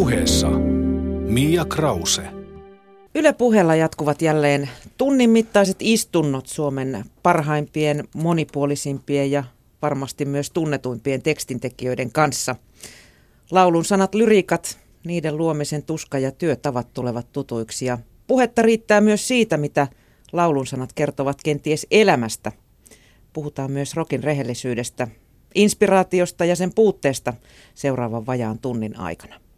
puheessa Mia Krause. Yle puheella jatkuvat jälleen tunnin mittaiset istunnot Suomen parhaimpien, monipuolisimpien ja varmasti myös tunnetuimpien tekstintekijöiden kanssa. Laulun sanat lyriikat, niiden luomisen tuska ja työtavat tulevat tutuiksi ja puhetta riittää myös siitä, mitä laulun sanat kertovat kenties elämästä. Puhutaan myös rokin rehellisyydestä, inspiraatiosta ja sen puutteesta seuraavan vajaan tunnin aikana.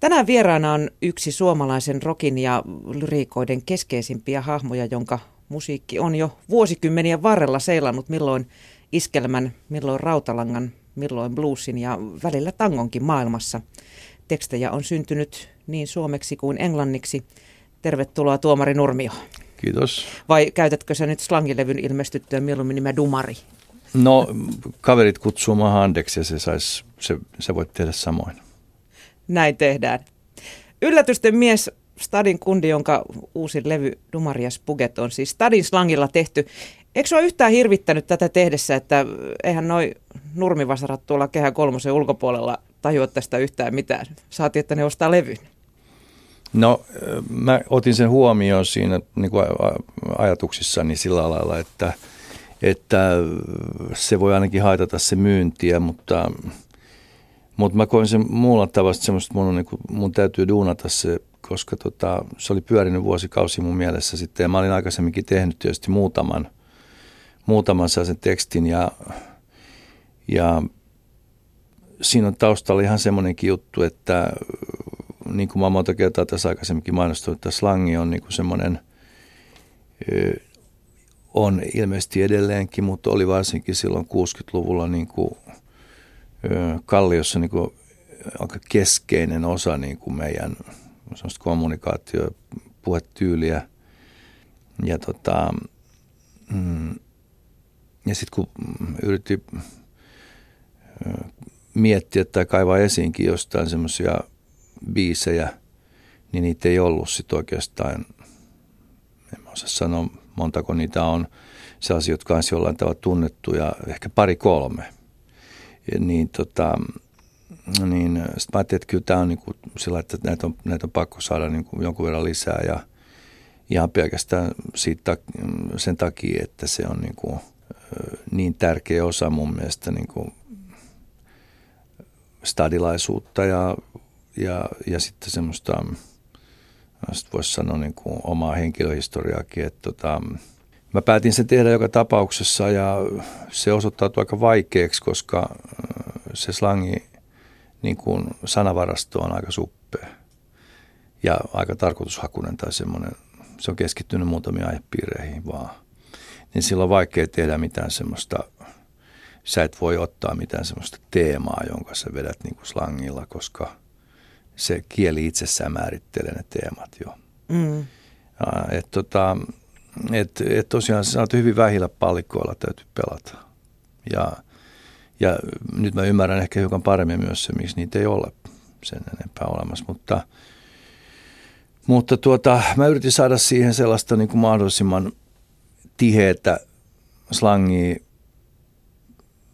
Tänään vieraana on yksi suomalaisen rokin ja lyriikoiden keskeisimpiä hahmoja, jonka musiikki on jo vuosikymmenien varrella seilannut milloin iskelmän, milloin rautalangan, milloin bluesin ja välillä tangonkin maailmassa. Tekstejä on syntynyt niin suomeksi kuin englanniksi. Tervetuloa Tuomari Nurmio. Kiitos. Vai käytätkö sä nyt slangilevyn ilmestyttyä mieluummin nimeä Dumari? No, kaverit kutsuu mua Handeksi ja se, sais, se, se voit tehdä samoin. Näin tehdään. Yllätysten mies Stadin kundi, jonka uusi levy Dumarias Puget on siis Stadin slangilla tehty. Eikö sinua yhtään hirvittänyt tätä tehdessä, että eihän noi nurmivasarat tuolla Kehä kolmosen ulkopuolella tajua tästä yhtään mitään? Saati, että ne ostaa levyn. No mä otin sen huomioon siinä niin kuin ajatuksissani sillä lailla, että, että se voi ainakin haitata se myyntiä, mutta, mutta mä koin sen muulla tavalla semmoista, mun, niin kuin, mun täytyy duunata se, koska tota, se oli pyörinyt vuosikausi mun mielessä sitten. Ja mä olin aikaisemminkin tehnyt tietysti muutaman, muutaman sellaisen tekstin ja, ja siinä on taustalla ihan semmoinenkin juttu, että niin kuin mä monta kertaa tässä aikaisemminkin mainostanut, että slangi on niin kuin semmoinen, on ilmeisesti edelleenkin, mutta oli varsinkin silloin 60-luvulla niin kuin, Kalliossa niin kuin aika keskeinen osa niin kuin meidän kommunikaatio- puhetyyliä. Ja, tota, mm, ja sitten kun yritti miettiä tai kaivaa esiinkin jostain semmoisia biisejä, niin niitä ei ollut sitten oikeastaan, en osaa sanoa montako niitä on, sellaisia, jotka on jollain tavalla tunnettuja, ehkä pari kolme. Niin tota, niin sitten mä ajattelin, että kyllä tämä on niin kuin sillä, että näitä on, näitä on pakko saada niin kuin jonkun verran lisää ja ihan pelkästään siitä, sen takia, että se on niin, kuin, niin tärkeä osa mun mielestä niin kuin stadilaisuutta ja ja, ja sitten semmoista, sit voisi sanoa niin kuin omaa henkilöhistoriaakin, että tota, mä päätin sen tehdä joka tapauksessa ja se osoittautui aika vaikeaksi, koska äh, se slangi niin kuin sanavarasto on aika suppea ja aika tarkoitushakunen tai semmoinen, se on keskittynyt muutamiin aihepiireihin vaan. Niin silloin on vaikea tehdä mitään semmoista, sä et voi ottaa mitään semmoista teemaa, jonka sä vedät niin kuin slangilla, koska – se kieli itsessään määrittelee ne teemat jo. Mm. Et, tota, et, et tosiaan sä oot hyvin vähillä palikoilla täytyy pelata. Ja, ja nyt mä ymmärrän ehkä hiukan paremmin myös se, miksi niitä ei ole sen enempää olemassa, mutta, mutta tuota, mä yritin saada siihen sellaista niin kuin mahdollisimman tiheätä slangia,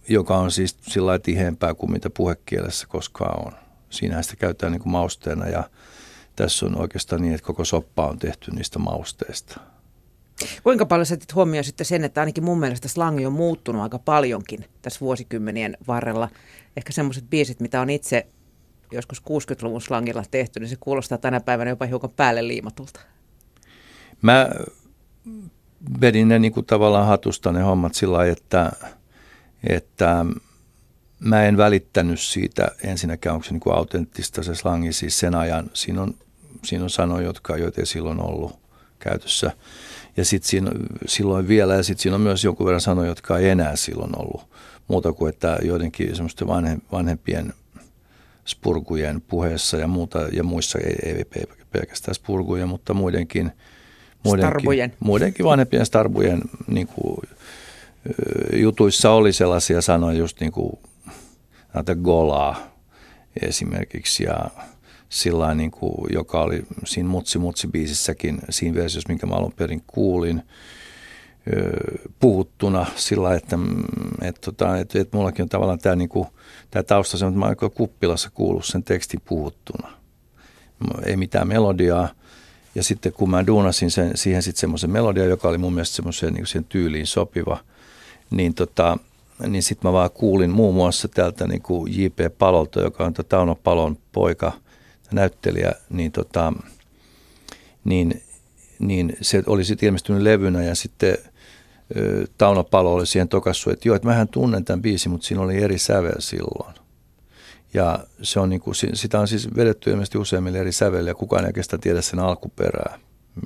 joka on siis sillä tiheämpää kuin mitä puhekielessä koskaan on siinähän sitä käytetään niin kuin mausteena ja tässä on oikeastaan niin, että koko soppa on tehty niistä mausteista. Kuinka paljon sä huomioon sitten sen, että ainakin mun mielestä slangi on muuttunut aika paljonkin tässä vuosikymmenien varrella. Ehkä semmoiset biisit, mitä on itse joskus 60-luvun slangilla tehty, niin se kuulostaa tänä päivänä jopa hiukan päälle liimatulta. Mä vedin ne niin kuin tavallaan hatusta ne hommat sillä lailla, että, että mä en välittänyt siitä ensinnäkään, onko se niin kuin autenttista se slangi, siis sen ajan, siinä on, siinä on sanoja, jotka, joita ei silloin ollut käytössä. Ja sitten silloin vielä, ja sitten siinä on myös jonkun verran sanoja, jotka ei enää silloin ollut. Muuta kuin, että joidenkin semmoisten vanhe, vanhempien spurgujen puheessa ja muuta, ja muissa, ei, ei, ei pelkästään spurgujen, mutta muidenkin, muidenkin, muidenkin vanhempien starbujen niin kuin, jutuissa oli sellaisia sanoja just niin kuin näitä golaa esimerkiksi ja sillä niin kuin, joka oli siinä Mutsi Mutsi biisissäkin, siinä versiossa, minkä mä alun perin kuulin, puhuttuna sillä että, että, tota, että, että mullakin on tavallaan tämä, niin kuin, tämä tausta, että mä oon kuppilassa kuullut sen tekstin puhuttuna. ei mitään melodiaa. Ja sitten kun mä duunasin sen, siihen sitten semmoisen melodian, joka oli mun mielestä semmoiseen niin siihen tyyliin sopiva, niin, tota, niin sitten mä vaan kuulin muun muassa täältä niin kuin J.P. Palolta, joka on tota Tauno Palon poika, näyttelijä, niin, tota, niin, niin se oli sitten ilmestynyt levynä ja sitten Tauno Palo oli siihen tokassu, että joo, että mähän tunnen tämän biisin, mutta siinä oli eri sävel silloin. Ja se on niin kuin, sitä on siis vedetty ilmeisesti useimmille eri sävelle ja kukaan ei oikeastaan tiedä sen alkuperää,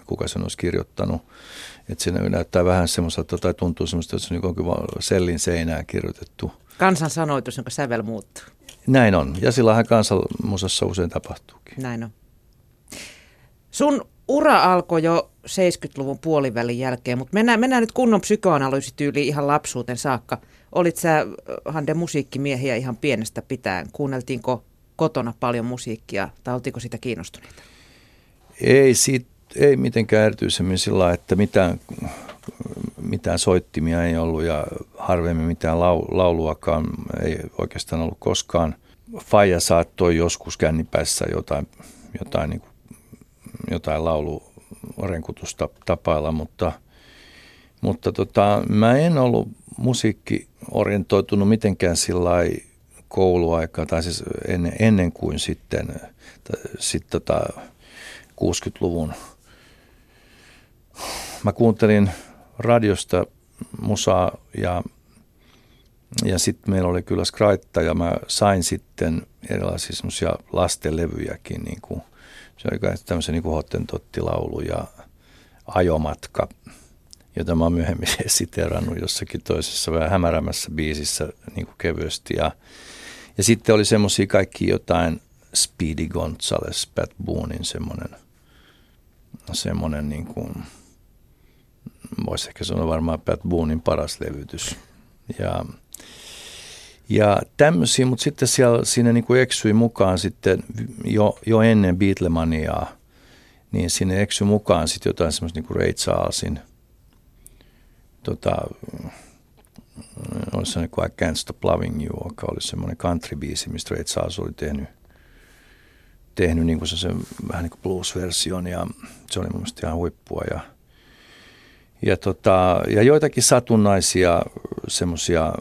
kuka sen olisi kirjoittanut. Että se näyttää vähän semmoista, tai tuntuu semmoista, että se on niin sellin seinään kirjoitettu. Kansan sanoitus, jonka sävel muuttuu. Näin on. Ja sillähän kansanmusassa usein tapahtuukin. Näin on. Sun ura alkoi jo 70-luvun puolivälin jälkeen, mutta mennään, mennään nyt kunnon psykoanalyysityyliin ihan lapsuuteen saakka. Olit sä, Hande, musiikkimiehiä ihan pienestä pitäen? Kuunneltiinko kotona paljon musiikkia tai oltiinko sitä kiinnostuneita? Ei, siitä, ei mitenkään erityisemmin sillä että mitään, mitään soittimia ei ollut ja harvemmin mitään lauluakaan ei oikeastaan ollut koskaan. Faija saattoi joskus kännipäissä jotain, jotain, niin kuin, jotain laulurenkutusta tapailla, mutta, mutta tota, mä en ollut musiikki orientoitunut mitenkään sillä kouluaikaa, tai siis ennen, ennen kuin sitten sit tota 60-luvun. Mä kuuntelin radiosta musaa ja, ja sitten meillä oli kyllä skraitta ja mä sain sitten erilaisia semmoisia lastenlevyjäkin, niin kuin, se oli tämmöisen niin Hottentotti-laulu ja Ajomatka – jota mä oon myöhemmin siterannut jossakin toisessa vähän hämärämässä biisissä niin kuin kevyesti. Ja, ja sitten oli semmoisia kaikki jotain Speedy Gonzales, Pat Boonin semmoinen, semmoinen niin kuin, voisi ehkä sanoa varmaan Pat Boonin paras levytys. Ja, ja tämmöisiä, mutta sitten siellä, siinä niin kuin eksyi mukaan sitten jo, jo ennen Beatlemaniaa, niin sinne eksyi mukaan sitten jotain semmoista niin kuin Ray Charlesin – tota, oli sellainen kuin I Can't Stop Loving You, joka oli semmoinen country-biisi, mistä Ray Charles oli tehnyt, tehnyt niin kuin se, se vähän niin kuin blues-version ja se oli mun mielestä ihan huippua ja, ja, tota, ja joitakin satunnaisia semmoisia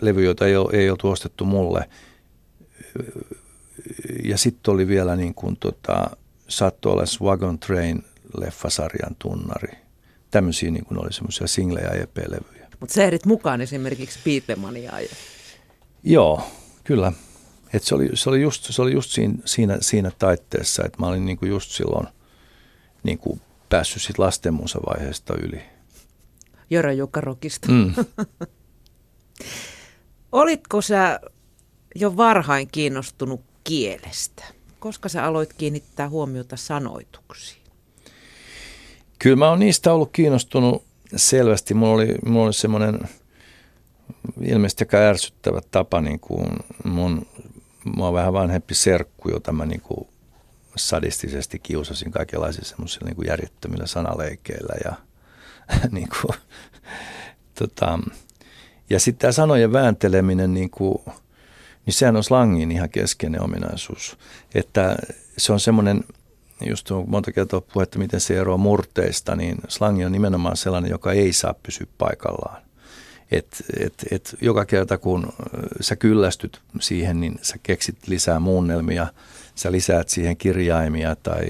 levyjä, joita ei, ei oltu ostettu mulle. Ja sitten oli vielä niin kuin tota, saattoi olla Wagon Train leffasarjan tunnari tämmöisiä niin kuin oli semmoisia singlejä ja EP-levyjä. Mutta sä ehdit mukaan esimerkiksi Beatlemaniaa. Ja... Joo, kyllä. Et se, oli, se, oli just, se oli just siinä, siinä, siinä taitteessa, että mä olin niin kuin just silloin niin kuin päässyt sit lastenmusavaiheesta yli. Jörö Jukka Rokista. Mm. Olitko sä jo varhain kiinnostunut kielestä? Koska sä aloit kiinnittää huomiota sanoituksiin? Kyllä mä oon niistä ollut kiinnostunut selvästi. Mulla oli, mulla oli semmoinen ilmeisesti aika ärsyttävä tapa, niin kuin mun, mua vähän vanhempi serkku, jota mä niin kuin sadistisesti kiusasin kaikenlaisilla semmoisilla niin kuin järjettömillä sanaleikeillä ja niin kuin, tota, ja sitten tämä sanojen väänteleminen, niin, kuin, niin sehän on slangin ihan keskeinen ominaisuus. Että se on semmoinen just on monta kertaa puhetta, miten se eroaa murteista, niin slangi on nimenomaan sellainen, joka ei saa pysyä paikallaan. Et, et, et joka kerta kun sä kyllästyt siihen, niin sä keksit lisää muunnelmia, sä lisäät siihen kirjaimia tai,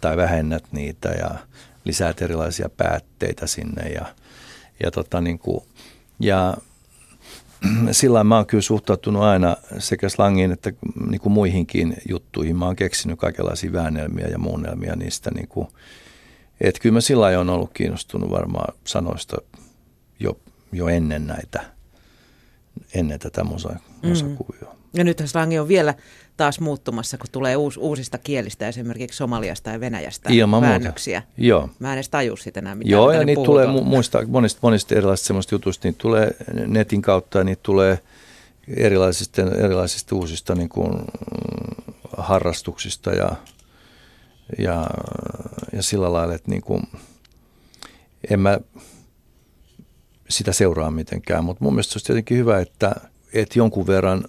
tai vähennät niitä ja lisäät erilaisia päätteitä sinne ja, ja, tota, niin kuin, ja sillä mä oon kyllä suhtautunut aina sekä slangiin että niin kuin muihinkin juttuihin. Mä oon keksinyt kaikenlaisia väännelmiä ja muunnelmia niistä. Niin kuin, että kyllä mä sillä on ollut kiinnostunut varmaan sanoista jo, jo ennen näitä, ennen tätä musa, musakuvioa. Mm. Ja nythän slangi on vielä taas muuttumassa, kun tulee uus, uusista kielistä, esimerkiksi Somaliasta ja Venäjästä Ilman väännöksiä. Muuta. Joo. Mä en edes taju sitä enää, mitä Joo, ja niitä tulee mu- muista, monista, monista erilaisista semmoista jutuista, niitä tulee netin kautta ja niitä tulee erilaisista, erilaisista uusista niin kuin, harrastuksista ja, ja, ja sillä lailla, että niin kuin, en mä sitä seuraa mitenkään, mutta mun mielestä se olisi tietenkin hyvä, että, että jonkun verran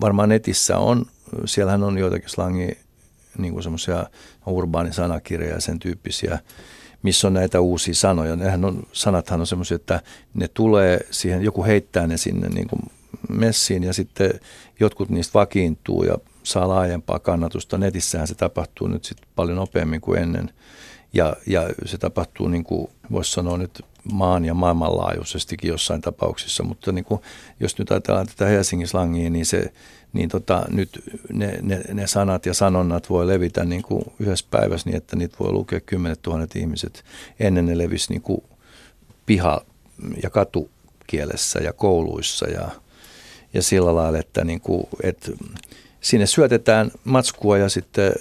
varmaan netissä on, siellähän on joitakin slangi niin kuin semmoisia urbaanisanakirjoja ja sen tyyppisiä, missä on näitä uusia sanoja. Nehän on, sanathan on semmoisia, että ne tulee siihen, joku heittää ne sinne niin kuin messiin ja sitten jotkut niistä vakiintuu ja saa laajempaa kannatusta. Netissähän se tapahtuu nyt sitten paljon nopeammin kuin ennen. Ja, ja se tapahtuu, niin kuin voisi sanoa nyt maan ja maailmanlaajuisestikin jossain tapauksissa, mutta niin kuin, jos nyt ajatellaan tätä Helsingin slangia, niin, se, niin tota, nyt ne, ne, ne, sanat ja sanonnat voi levitä niin kuin yhdessä päivässä niin, että niitä voi lukea kymmenet tuhannet ihmiset. Ennen ne levisi niin kuin piha- ja katukielessä ja kouluissa ja, ja sillä lailla, että, niin kuin, että sinne syötetään matskua ja sitten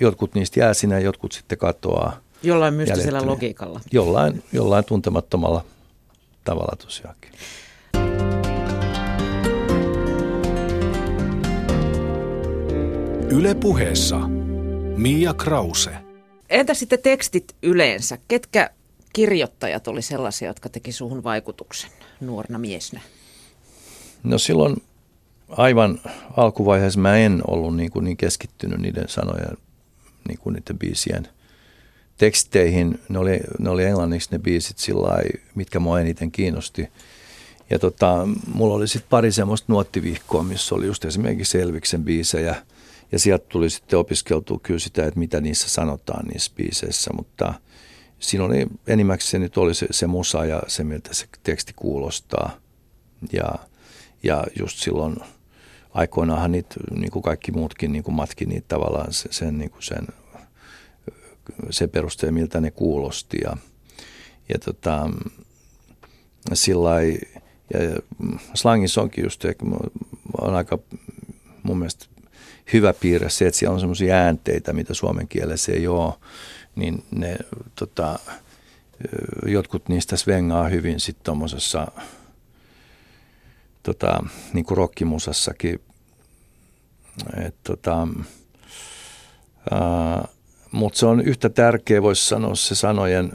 jotkut niistä jää sinne ja jotkut sitten katoaa. Jollain mystisellä logiikalla. Jollain, jollain tuntemattomalla tavalla tosiaankin. Yle puheessa Mia Krause. Entä sitten tekstit yleensä? Ketkä kirjoittajat oli sellaisia, jotka teki suhun vaikutuksen nuorena miesnä? No silloin aivan alkuvaiheessa mä en ollut niin, kuin niin keskittynyt niiden sanojen, niin kuin niiden biisien teksteihin. Ne oli, ne oli englanniksi ne biisit sillä mitkä mua eniten kiinnosti. Ja tota, mulla oli sitten pari semmoista nuottivihkoa, missä oli just esimerkiksi Elviksen biisejä. Ja sieltä tuli sitten opiskeltua kyllä sitä, että mitä niissä sanotaan niissä biiseissä. Mutta siinä oli enimmäkseen se nyt oli se, se musa ja se, miltä se teksti kuulostaa. Ja, ja just silloin – aikoinaanhan niitä, niin kuin kaikki muutkin niin kuin matki niitä tavallaan sen, niin kuin sen, se perusteen, miltä ne kuulosti. Ja, ja tota, sillä ja slangissa onkin just, on aika mun mielestä hyvä piirre se, että siellä on semmoisia äänteitä, mitä suomen kielessä ei ole, niin ne tota, jotkut niistä svengaa hyvin sitten tuommoisessa tota, niin kuin rockimusassakin. tota, mutta se on yhtä tärkeä, voisi sanoa, se sanojen,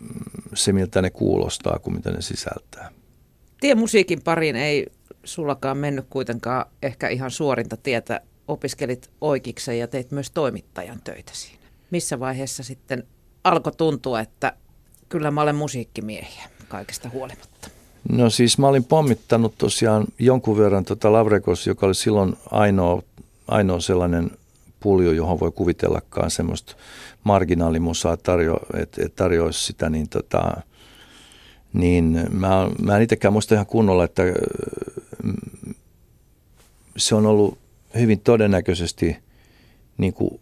mm, se miltä ne kuulostaa kuin mitä ne sisältää. Tie musiikin pariin ei sullakaan mennyt kuitenkaan ehkä ihan suorinta tietä. Opiskelit oikeiksen ja teit myös toimittajan töitä siinä. Missä vaiheessa sitten alkoi tuntua, että kyllä mä olen musiikkimiehiä kaikesta huolimatta? No siis mä olin pommittanut tosiaan jonkun verran tota Lavrekos, joka oli silloin ainoa, ainoa sellainen puljo, johon voi kuvitellakaan semmoista marginaalimusaa, tarjo, että et tarjoaisi sitä, niin, tota, niin mä, mä en itsekään muista ihan kunnolla, että mm, se on ollut hyvin todennäköisesti niin kuin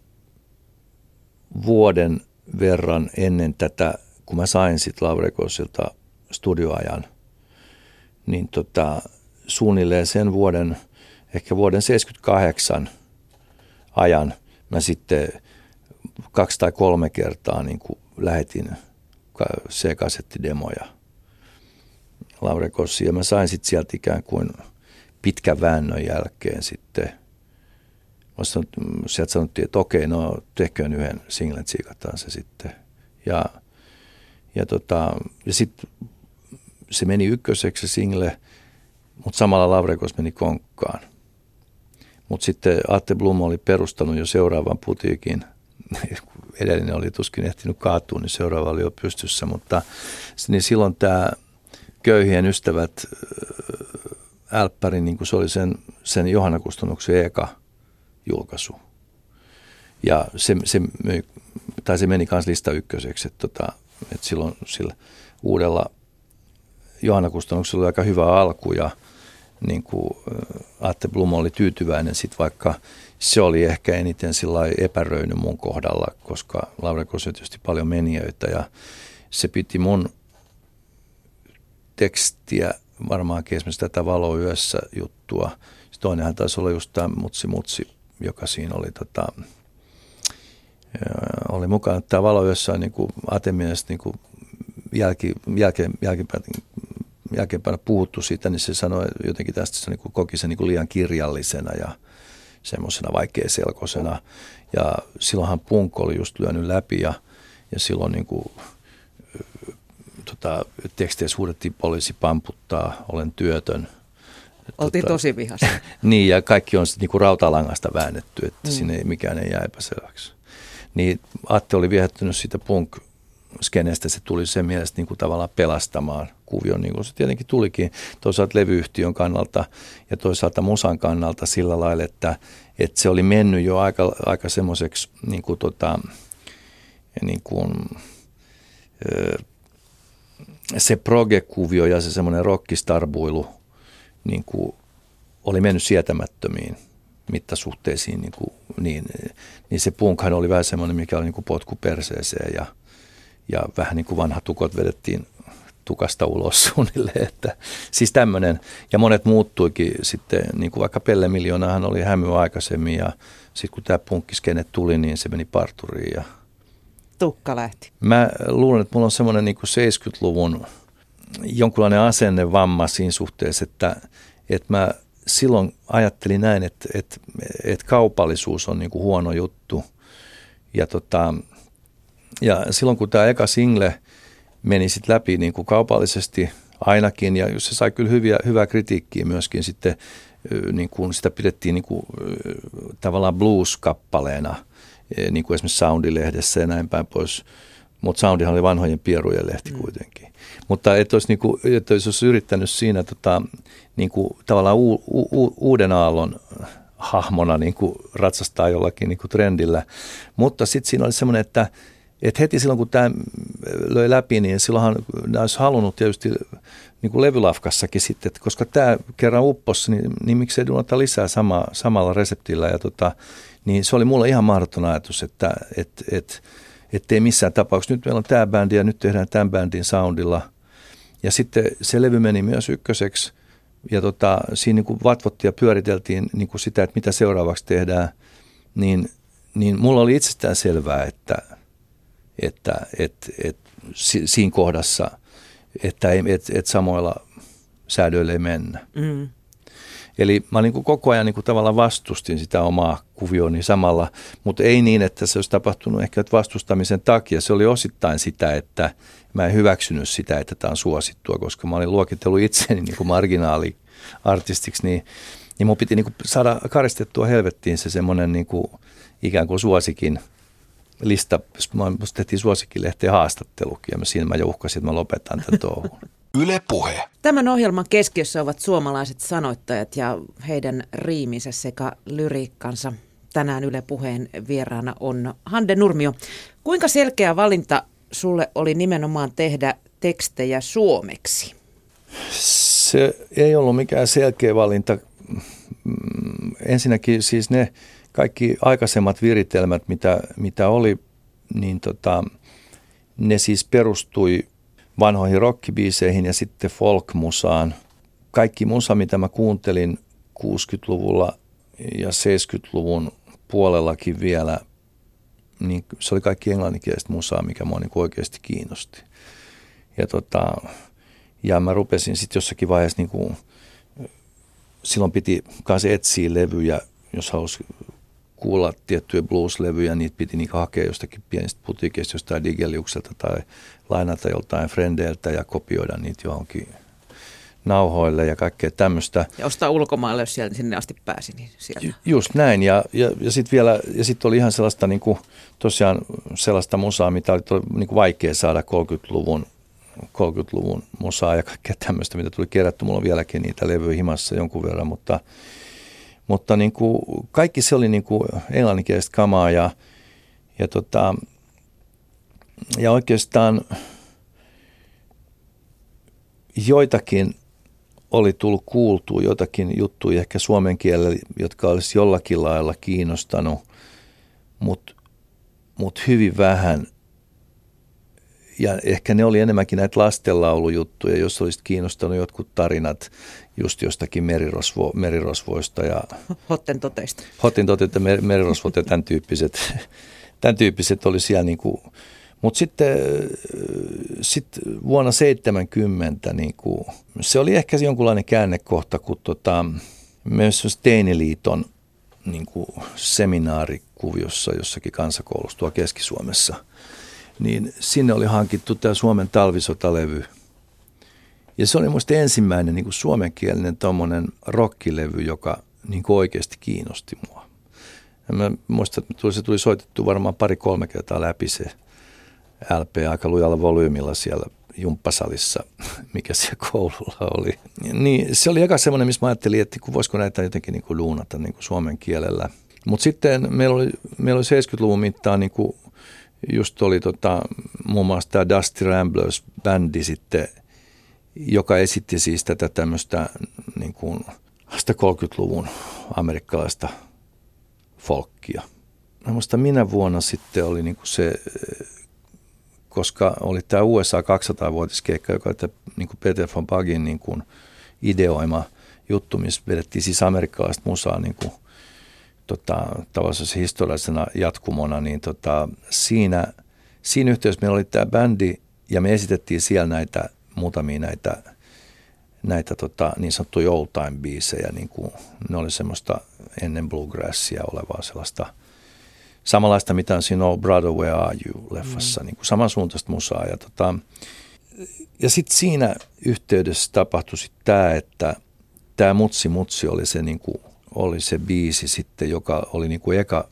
vuoden verran ennen tätä, kun mä sain sitten Lavrekosilta studioajan – niin tota, suunnilleen sen vuoden, ehkä vuoden 78 ajan mä sitten kaksi tai kolme kertaa niin kuin lähetin C-kasettidemoja Laure Kossi. Ja mä sain sitten sieltä ikään kuin pitkän väännön jälkeen sitten, sanon, sieltä sanottiin, että okei, no tehköön yhden singlen, tsiikataan se sitten. Ja, ja, tota, ja sitten se meni ykköseksi se single, mutta samalla Lavrekos meni konkkaan. Mutta sitten Atte Blum oli perustanut jo seuraavan putiikin. Edellinen oli tuskin ehtinyt kaatua, niin seuraava oli jo pystyssä. Mutta niin silloin tämä Köyhien ystävät Älppäri, niin kuin se oli sen, sen Johanna Kustannuksen eka julkaisu. Ja se, se, tai se meni myös lista ykköseksi, että, tota, että silloin sillä uudella Johanna Kustannuksella oli aika hyvä alku ja niin kuin Atte Blum oli tyytyväinen sit vaikka se oli ehkä eniten sillä epäröinyt mun kohdalla, koska Laura on tietysti paljon menijöitä ja se piti mun tekstiä varmaankin esimerkiksi tätä Valo yössä juttua. Sitten toinenhan taisi olla just tämä Mutsi Mutsi, joka siinä oli tota, oli mukana. Tämä Valo yössä on niin kuin niin kuin jälki, jälkeenpäin jälkeenpäin puhuttu siitä, niin se sanoi jotenkin tästä, se niin koki sen niin liian kirjallisena ja semmoisena vaikeaselkoisena. Ja silloinhan punk oli just lyönyt läpi ja, ja silloin niin kuin, tota, teksteissä huudettiin poliisi pamputtaa, olen työtön. Oltiin tota, tosi vihassa. niin, ja kaikki on sitten niinku rautalangasta väännetty, että mm. sinne ei mikään ei jää epäselväksi. Niin Atte oli viehättynyt siitä punk skenestä, se tuli sen mielestä niin kuin tavallaan pelastamaan kuvion, niin kuin se tietenkin tulikin toisaalta levyyhtiön kannalta ja toisaalta musan kannalta sillä lailla, että, että se oli mennyt jo aika, aika semmoiseksi niin kuin tota, niin kuin, se proge-kuvio ja se semmoinen rockistarbuilu niin kuin oli mennyt sietämättömiin mittasuhteisiin, niin, kuin, niin, niin se punkhan oli vähän semmoinen, mikä oli niin kuin potku perseeseen ja, ja vähän niin kuin vanhat tukot vedettiin tukasta ulos suunnilleen. Että, siis tämmöinen, ja monet muuttuikin sitten, niin kuin vaikka Pelle Miljoonahan oli hämyä aikaisemmin ja sitten kun tämä punkkiskene tuli, niin se meni parturiin ja tukka lähti? Mä luulen, että mulla on semmoinen niin 70-luvun jonkunlainen asennevamma siinä suhteessa, että, että mä silloin ajattelin näin, että, että, että kaupallisuus on niin kuin huono juttu. Ja, tota, ja silloin kun tämä eka single meni sitten läpi niin kuin kaupallisesti ainakin, ja se sai kyllä hyviä, hyvää kritiikkiä myöskin sitten, niin kuin sitä pidettiin niin kuin, tavallaan blues-kappaleena – Eh, niin kuin esimerkiksi Soundilehdessä ja näin päin pois. Mutta Soundihan oli vanhojen pierujen lehti mm. kuitenkin. Mutta että olisi, niin kuin, että olisi yrittänyt siinä tota, niin kuin, tavallaan u, u, uuden aallon hahmona niin kuin ratsastaa jollakin niin kuin trendillä. Mutta sitten siinä oli semmoinen, että, että heti silloin kun tämä löi läpi, niin silloinhan nämä olisi halunnut tietysti niin kuin levylafkassakin sitten, että koska tämä kerran upposi, niin, niin miksei duunata lisää sama, samalla reseptillä. Ja tota, niin se oli mulle ihan mahdoton ajatus, että et, et, ettei missään tapauksessa, nyt meillä on tämä bändi ja nyt tehdään tämän bändin soundilla. Ja sitten se levy meni myös ykköseksi ja tota, siinä niin kuin vatvottiin ja pyöriteltiin niin kuin sitä, että mitä seuraavaksi tehdään, niin, niin mulla oli itsestään selvää, että, että et, et, siinä kohdassa, että ei, et, et samoilla säädöillä ei mennä. Mm. Eli mä niin kuin koko ajan niin kuin tavallaan vastustin sitä omaa kuvioni samalla, mutta ei niin, että se olisi tapahtunut ehkä vastustamisen takia. Se oli osittain sitä, että mä en hyväksynyt sitä, että tämä on suosittua, koska mä olin luokitellut itseni niin kuin marginaaliartistiksi, niin, niin mun piti niin kuin saada karistettua helvettiin se semmoinen niin kuin ikään kuin suosikin lista, musta tehtiin suosikkilehteen haastattelukin ja mä siinä mä jo uhkasin, että mä lopetan tämän touhun. Yle Puhe. Tämän ohjelman keskiössä ovat suomalaiset sanoittajat ja heidän riiminsä sekä lyriikkansa. Tänään Yle Puheen vieraana on Hande Nurmio. Kuinka selkeä valinta sulle oli nimenomaan tehdä tekstejä suomeksi? Se ei ollut mikään selkeä valinta. Ensinnäkin siis ne kaikki aikaisemmat viritelmät, mitä, mitä oli, niin tota, ne siis perustui vanhoihin rockibiiseihin ja sitten folkmusaan. Kaikki musa, mitä mä kuuntelin 60-luvulla ja 70-luvun puolellakin vielä, niin se oli kaikki englanninkielistä musaa, mikä mua niin oikeasti kiinnosti. Ja, tota, ja mä rupesin sitten jossakin vaiheessa, niin kuin, silloin piti kanssa etsiä levyjä, jos halusi kuulla tiettyjä blues-levyjä, niitä piti niin hakea jostakin pienistä putiikeista, jostain Digeliukselta tai lainata joltain frendeiltä ja kopioida niitä johonkin nauhoille ja kaikkea tämmöistä. Ja ostaa ulkomaille, jos sieltä sinne asti pääsi, niin sieltä. Just näin. Ja, ja, ja sitten vielä, ja sitten oli ihan sellaista niin kuin, tosiaan sellaista musaa, mitä oli niin kuin vaikea saada 30-luvun 30-luvun musaa ja kaikkea tämmöistä, mitä tuli kerätty. Mulla on vieläkin niitä levyjä himassa jonkun verran, mutta, mutta niin kuin, kaikki se oli niin kuin englanninkielistä kamaa ja, ja tota, ja oikeastaan joitakin oli tullut kuultua, jotakin juttuja ehkä suomen kielellä, jotka olisi jollakin lailla kiinnostanut, mutta mut hyvin vähän. Ja ehkä ne oli enemmänkin näitä lastenlaulujuttuja, jos olisit kiinnostanut jotkut tarinat just jostakin merirosvo, merirosvoista. Ja, Hotten toteista. Hotten toteista, merirosvot ja tämän tyyppiset, tämän tyyppiset oli siellä niin kuin mutta sitten sit vuonna 70 niin kuin, se oli ehkä jonkunlainen käännekohta, kun tota, myös Teiniliiton niin kuin seminaarikuviossa jossakin kansakoulussa tuolla Keski-Suomessa, niin sinne oli hankittu tämä Suomen talvisotalevy. Ja se oli minusta ensimmäinen niin kuin suomenkielinen tuommoinen rockilevy, joka niin kuin oikeasti kiinnosti mua. Ja mä muistan, että se tuli soitettu varmaan pari-kolme kertaa läpi se LP aika lujalla volyymilla siellä jumppasalissa, mikä siellä koululla oli. Niin se oli eka semmoinen, missä mä ajattelin, että voisiko näitä jotenkin niin kuin luunata niin kuin suomen kielellä. Mutta sitten meillä oli, meillä oli 70-luvun mittaan niin kuin just oli tota, muun muassa tämä Dusty Ramblers-bändi sitten, joka esitti siis tätä tämmöistä niin kuin 30-luvun amerikkalaista folkkia. Mä minä vuonna sitten oli niin kuin se koska oli tämä USA 200-vuotiskeikka, joka oli niin kuin Peter von Bagin niin kuin ideoima juttu, missä vedettiin siis amerikkalaista musaa niin kuin, tota, tavallisessa historiallisena jatkumona, niin tota, siinä, siinä yhteydessä meillä oli tämä bändi ja me esitettiin siellä näitä muutamia näitä, näitä tota, niin sanottuja old time biisejä, niin kuin, ne oli semmoista ennen bluegrassia olevaa sellaista – samanlaista, mitä on siinä Oh Brother, Where Are You-leffassa, mm. niin kuin samansuuntaista musaa. Ja, tota, ja sitten siinä yhteydessä tapahtui sitten tämä, että tämä Mutsi Mutsi oli se, niin kuin, oli se biisi sitten, joka oli niin kuin eka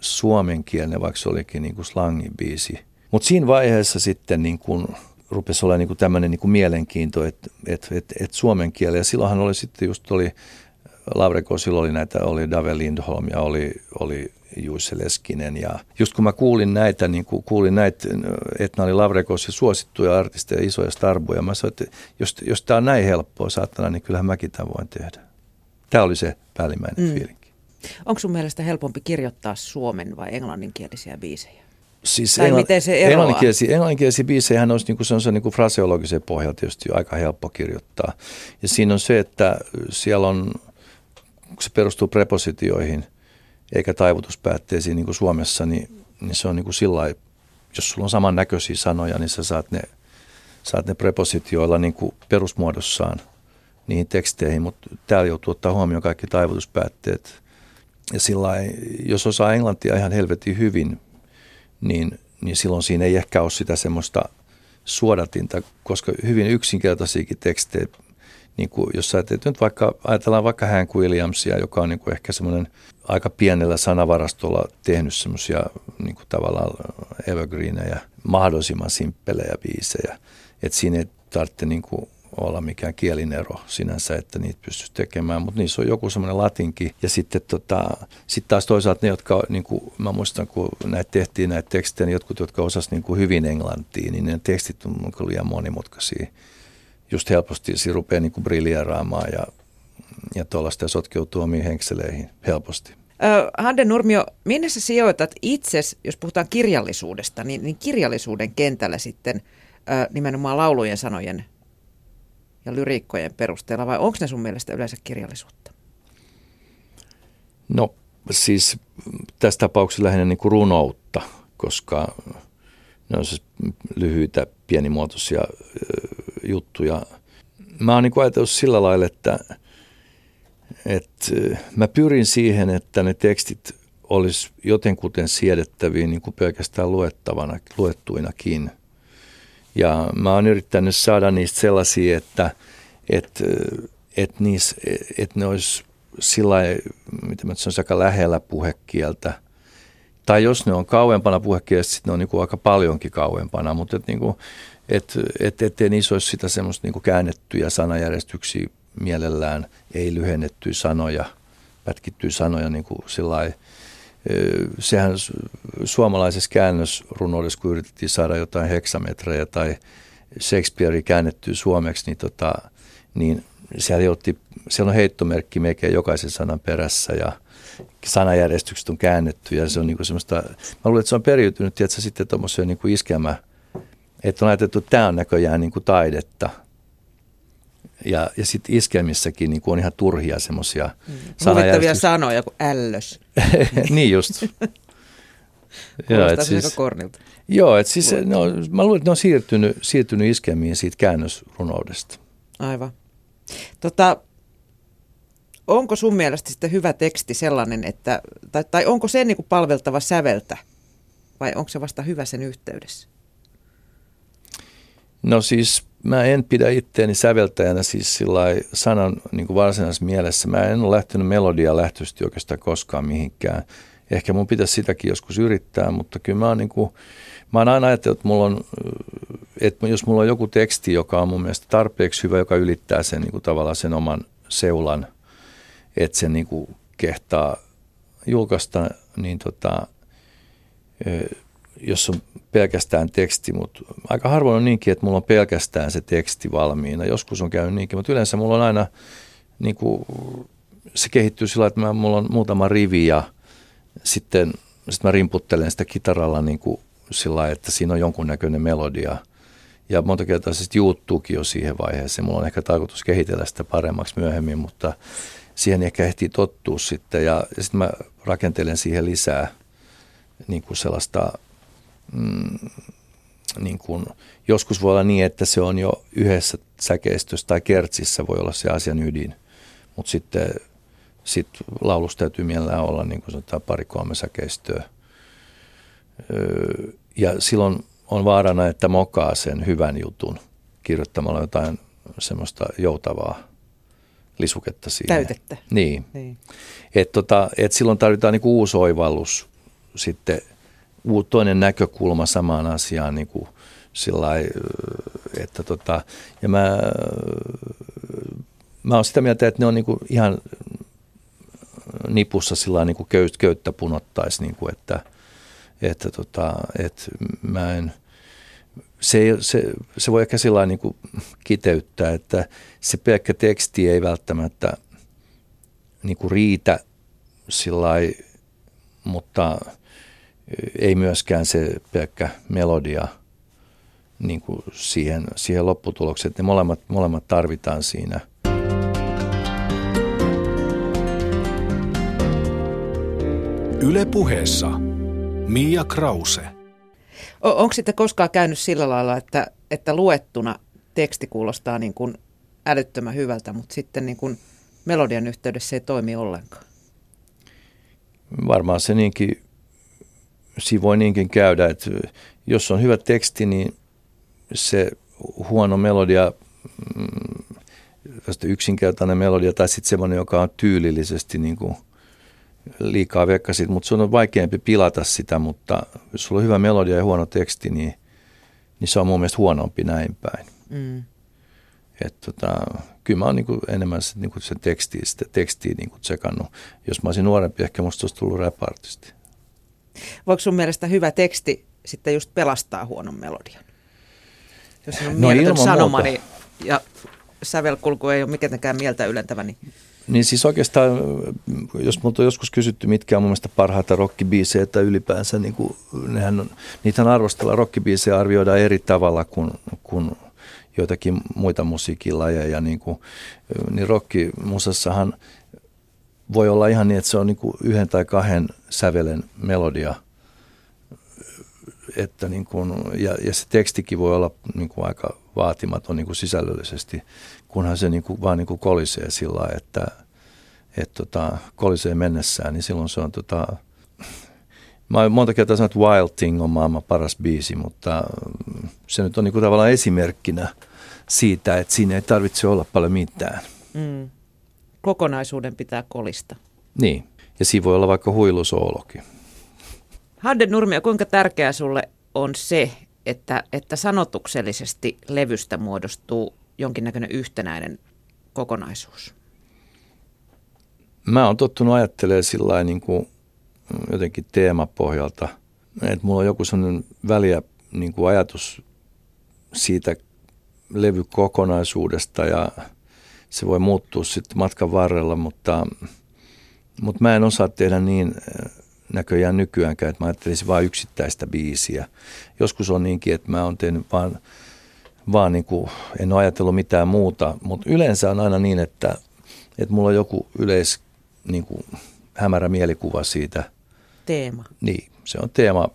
suomenkielinen, vaikka se olikin niin kuin biisi. Mutta siinä vaiheessa sitten niin kuin rupesi olla niin kuin tämmöinen niin kuin mielenkiinto, että et, et, et suomen kieli. Ja silloinhan oli sitten just oli Laure Kosilla oli näitä, oli Dave Lindholm ja oli, oli Juisse Leskinen. Ja just kun mä kuulin näitä, niin kun kuulin näitä, että nämä oli Lavrekossa suosittuja artisteja, isoja starboja, mä sanoin, että jos, jos tämä on näin helppoa saatana, niin kyllähän mäkin tämän voin tehdä. Tämä oli se päällimmäinen mm. fiilinki. Onko sun mielestä helpompi kirjoittaa suomen vai englanninkielisiä biisejä? Siis tai engl- miten se eroaa? Englanninkielisiä, englanninkielisiä biisejä olisi niin kuin, se on se niin kuin fraseologisen pohjalta tietysti aika helppo kirjoittaa. Ja siinä on se, että siellä on, kun se perustuu prepositioihin – eikä taivutuspäätteisiin niin kuin Suomessa, niin, niin se on niin kuin sillä jos sulla on samannäköisiä sanoja, niin sä saat ne, saat ne prepositioilla niin kuin perusmuodossaan niihin teksteihin, mutta täällä joutuu ottaa huomioon kaikki taivutuspäätteet. Ja sillä jos osaa englantia ihan helvetin hyvin, niin, niin silloin siinä ei ehkä ole sitä semmoista suodatinta, koska hyvin yksinkertaisiakin tekstejä niin kuin, jos sä teet nyt vaikka, ajatellaan vaikka Hank Williamsia, joka on niin kuin ehkä semmoinen aika pienellä sanavarastolla tehnyt semmoisia niin kuin tavallaan evergreenejä, mahdollisimman simppelejä biisejä. Että siinä ei tarvitse niin kuin olla mikään kielinero sinänsä, että niitä pystyisi tekemään, mutta niissä on joku semmoinen latinki. Ja sitten tota, sit taas toisaalta ne, jotka, niin kuin, mä muistan, kun näitä tehtiin näitä tekstejä, niin jotkut, jotka osasivat niin hyvin englantia, niin ne tekstit on liian monimutkaisia just helposti se rupeaa niin briljeraamaan ja, ja tuollaista sotkeutuu omiin henkseleihin helposti. Hande Nurmio, minne sä sijoitat itse, jos puhutaan kirjallisuudesta, niin, niin kirjallisuuden kentällä sitten nimenomaan laulujen sanojen ja lyriikkojen perusteella, vai onko ne sun mielestä yleensä kirjallisuutta? No siis tässä tapauksessa lähinnä niin kuin runoutta, koska ne on siis lyhyitä, pienimuotoisia juttuja. Mä oon niin ajatellut sillä lailla, että, että mä pyrin siihen, että ne tekstit olisi jotenkuten siedettäviä niin kuin pelkästään luettavana, luettuinakin. Ja mä oon yrittänyt saada niistä sellaisia, että, että, että, niissä, että ne olisi sillä mitä mä sanoisin, aika lähellä puhekieltä – tai jos ne on kauempana puhekielestä, sitten ne on niin kuin aika paljonkin kauempana, mutta et niin kuin, et, et, ettei niissä olisi sitä semmoista niin kuin käännettyjä sanajärjestyksiä mielellään, ei lyhennettyjä sanoja, pätkittyjä sanoja niin kuin sillai, sehän suomalaisessa käännösrunoudessa, kun yritettiin saada jotain heksametrejä tai Shakespearea käännettyä suomeksi, niin, tota, niin siellä, otti, siellä on heittomerkki melkein jokaisen sanan perässä ja – sanajärjestykset on käännetty ja se on niin kuin semmoista, mä luulen, että se on periytynyt tietysti sitten tuommoiseen niin iskemä, että on ajateltu, että tämä on näköjään niin kuin taidetta. Ja, ja sitten iskelmissäkin niin on ihan turhia semmoisia mm. sanajärjestys... sanoja kuin ällös. niin just. joo, et siis, kornilta. Joo, että siis no, mä luulen, että ne on siirtynyt, siirtynyt iskemiin siitä käännösrunoudesta. Aivan. Tota, onko sun mielestä sitten hyvä teksti sellainen, että, tai, tai onko se niin kuin palveltava säveltä vai onko se vasta hyvä sen yhteydessä? No siis mä en pidä itteeni säveltäjänä siis sillä sanan niin kuin varsinaisessa mielessä. Mä en ole lähtenyt melodia lähtöisesti oikeastaan koskaan mihinkään. Ehkä mun pitäisi sitäkin joskus yrittää, mutta kyllä mä oon, niin kuin, mä oon aina ajatellut, että, mulla on, että jos mulla on joku teksti, joka on mun mielestä tarpeeksi hyvä, joka ylittää sen niin kuin tavallaan sen oman seulan, että se niin kehtaa julkaista, niin tota, jos on pelkästään teksti, mutta aika harvoin on niinkin, että mulla on pelkästään se teksti valmiina. Joskus on käynyt niinkin, mutta yleensä mulla on aina, niin kuin, se kehittyy sillä että mä, mulla on muutama rivi ja sitten sit mä rimputtelen sitä kitaralla niin kuin sillä että siinä on jonkunnäköinen melodia. Ja monta kertaa se sitten juuttuukin jo siihen vaiheeseen. Mulla on ehkä tarkoitus kehitellä sitä paremmaksi myöhemmin, mutta siihen ehkä ehtii tottua sitten. Ja, ja sitten mä rakentelen siihen lisää niin kuin sellaista mm, niin kuin, joskus voi olla niin, että se on jo yhdessä säkeistössä tai kertsissä voi olla se asian ydin, mutta sitten sit laulussa täytyy mielellään olla niin kuin sanotaan pari-kolme säkeistöä. Öö, ja silloin on vaarana, että mokaa sen hyvän jutun kirjoittamalla jotain semmoista joutavaa lisuketta siihen. Täytettä. Niin. niin. Et tota, et silloin tarvitaan niinku uusi oivallus sitten – toinen näkökulma samaan asiaan niin kuin sillä että tota, ja mä, mä oon sitä mieltä, että ne on niin kuin ihan nipussa sillä niin kuin köyt, köyttä punottaisi, niin kuin, että, että, tota, että mä en, se, se, se voi ehkä sillä niin kuin kiteyttää, että se pelkkä teksti ei välttämättä niin kuin riitä sillä mutta – ei myöskään se pelkkä melodia niin kuin siihen, siihen lopputulokseen. Ne molemmat, molemmat tarvitaan siinä. Yle puheessa Mia Krause. O- onko sitten koskaan käynyt sillä lailla, että, että luettuna teksti kuulostaa niin kuin älyttömän hyvältä, mutta sitten niin kuin melodian yhteydessä ei toimi ollenkaan? Varmaan se niinkin siinä voi niinkin käydä, että jos on hyvä teksti, niin se huono melodia, mm, yksinkertainen melodia tai sitten semmoinen, joka on tyylillisesti niin kuin liikaa vekkasit, mutta sun on vaikeampi pilata sitä, mutta jos sulla on hyvä melodia ja huono teksti, niin, niin se on mun mielestä huonompi näin päin. Mm. Et tota, kyllä mä oon niinku enemmän se, niinku sen tekstiä, sitä tekstiä niinku tsekannut. Jos mä olisin nuorempi, ehkä musta olisi tullut rap-artisti. Voiko sun mielestä hyvä teksti sitten just pelastaa huonon melodian? Jos on no, mieletön sanoma niin, ja sävelkulku ei ole mitenkään mieltä ylentävä, niin niin siis oikeastaan, jos minulta on joskus kysytty, mitkä on mun mielestä parhaita rockibiisejä tai ylipäänsä, niin kuin, nehän on, niitähän arvostellaan, rockibiisejä arvioidaan eri tavalla kuin, kuin joitakin muita musiikilajeja. Niin, kuin, niin rockimusassahan voi olla ihan niin, että se on niin kuin yhden tai kahden sävelen melodia. Että niin kuin, ja, ja se tekstikin voi olla niin kuin aika vaatimaton niin kuin sisällöllisesti, kunhan se niin kuin, vaan niin kuin kolisee sillä että et tota, kolisee mennessään, niin silloin se on tota, Mä oon monta kertaa sanonut, että Wild Thing on maailman paras biisi, mutta se nyt on niin kuin tavallaan esimerkkinä siitä, että siinä ei tarvitse olla paljon mitään. Mm kokonaisuuden pitää kolista. Niin, ja siinä voi olla vaikka huilusoolokin. Hadde Nurmia, kuinka tärkeää sulle on se, että, että sanotuksellisesti levystä muodostuu jonkinnäköinen yhtenäinen kokonaisuus? Mä oon tottunut ajattelemaan sillä niin kuin jotenkin teemapohjalta, että mulla on joku sellainen väliä niin kuin ajatus siitä levykokonaisuudesta ja se voi muuttua sitten matkan varrella, mutta, mutta mä en osaa tehdä niin äh, näköjään nykyäänkään, että mä ajattelisin vain yksittäistä biisiä. Joskus on niinkin, että mä oon tehnyt vaan, vaan niin kuin, en ole ajatellut mitään muuta, mutta yleensä on aina niin, että, että mulla on joku yleis niin kuin, hämärä mielikuva siitä. Teema. Niin, se on teema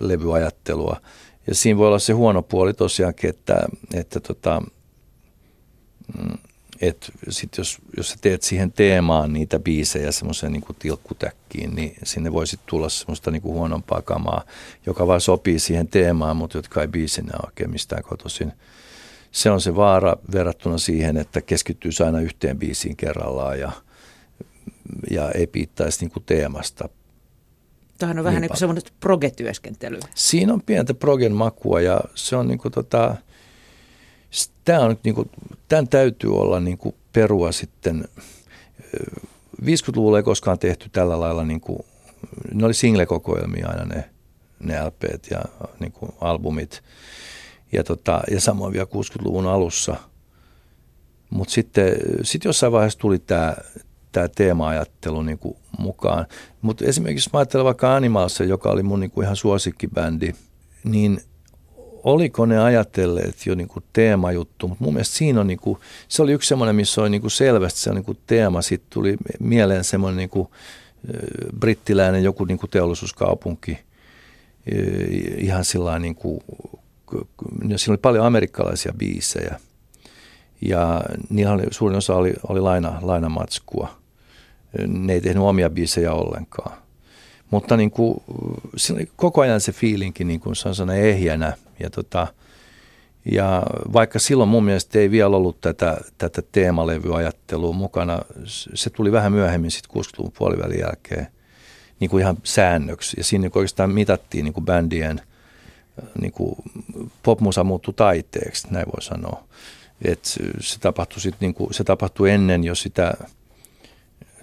levyajattelua. Ja siinä voi olla se huono puoli tosiaankin, että, että tota, että sit jos, jos sä teet siihen teemaan niitä biisejä semmoiseen niin tilkkutäkkiin, niin sinne voisi tulla semmoista niin kuin huonompaa kamaa, joka vaan sopii siihen teemaan, mutta jotka ei biisinä oikein mistään kotoisin. Se on se vaara verrattuna siihen, että keskittyy aina yhteen biisiin kerrallaan ja, ja ei piittaisi niin kuin teemasta. Tämähän on niin vähän niin kuin semmoinen progetyöskentely. Siinä on pientä progen makua ja se on niin kuin tota, tämä on niin kuin, tämän täytyy olla niin kuin perua sitten. 50-luvulla ei koskaan tehty tällä lailla, niin kuin, ne oli single-kokoelmia aina ne, ne LPt ja niin kuin albumit. Ja, tota, ja samoin vielä 60-luvun alussa. Mutta sitten sit jossain vaiheessa tuli tämä tämä teema-ajattelu niin kuin mukaan. Mutta esimerkiksi mä ajattelen vaikka Animalse, joka oli mun niin kuin ihan suosikkibändi, niin – oliko ne ajatelleet jo niin kuin teemajuttu, mutta mun mielestä siinä on, niin kuin, se oli yksi semmoinen, missä oli niin kuin selvästi se niin kuin teema. Sitten tuli mieleen semmoinen niin kuin, brittiläinen joku niin kuin teollisuuskaupunki, ihan sillä niin kuin, siinä oli paljon amerikkalaisia biisejä ja niillä oli, suurin osa oli, oli laina, lainamatskua. Ne ei tehnyt omia biisejä ollenkaan. Mutta niin kuin, koko ajan se fiilinki niin kuin se on ehjänä ja, tota, ja vaikka silloin mun mielestä ei vielä ollut tätä, tätä teemalevyajattelua mukana, se tuli vähän myöhemmin sitten 60-luvun puolivälin jälkeen niin kuin ihan säännöksi. Ja siinä oikeastaan mitattiin niin kuin bändien, niin kuin popmusa muuttui taiteeksi, näin voi sanoa. Et se, tapahtui sit, niin kuin, se tapahtui ennen jo sitä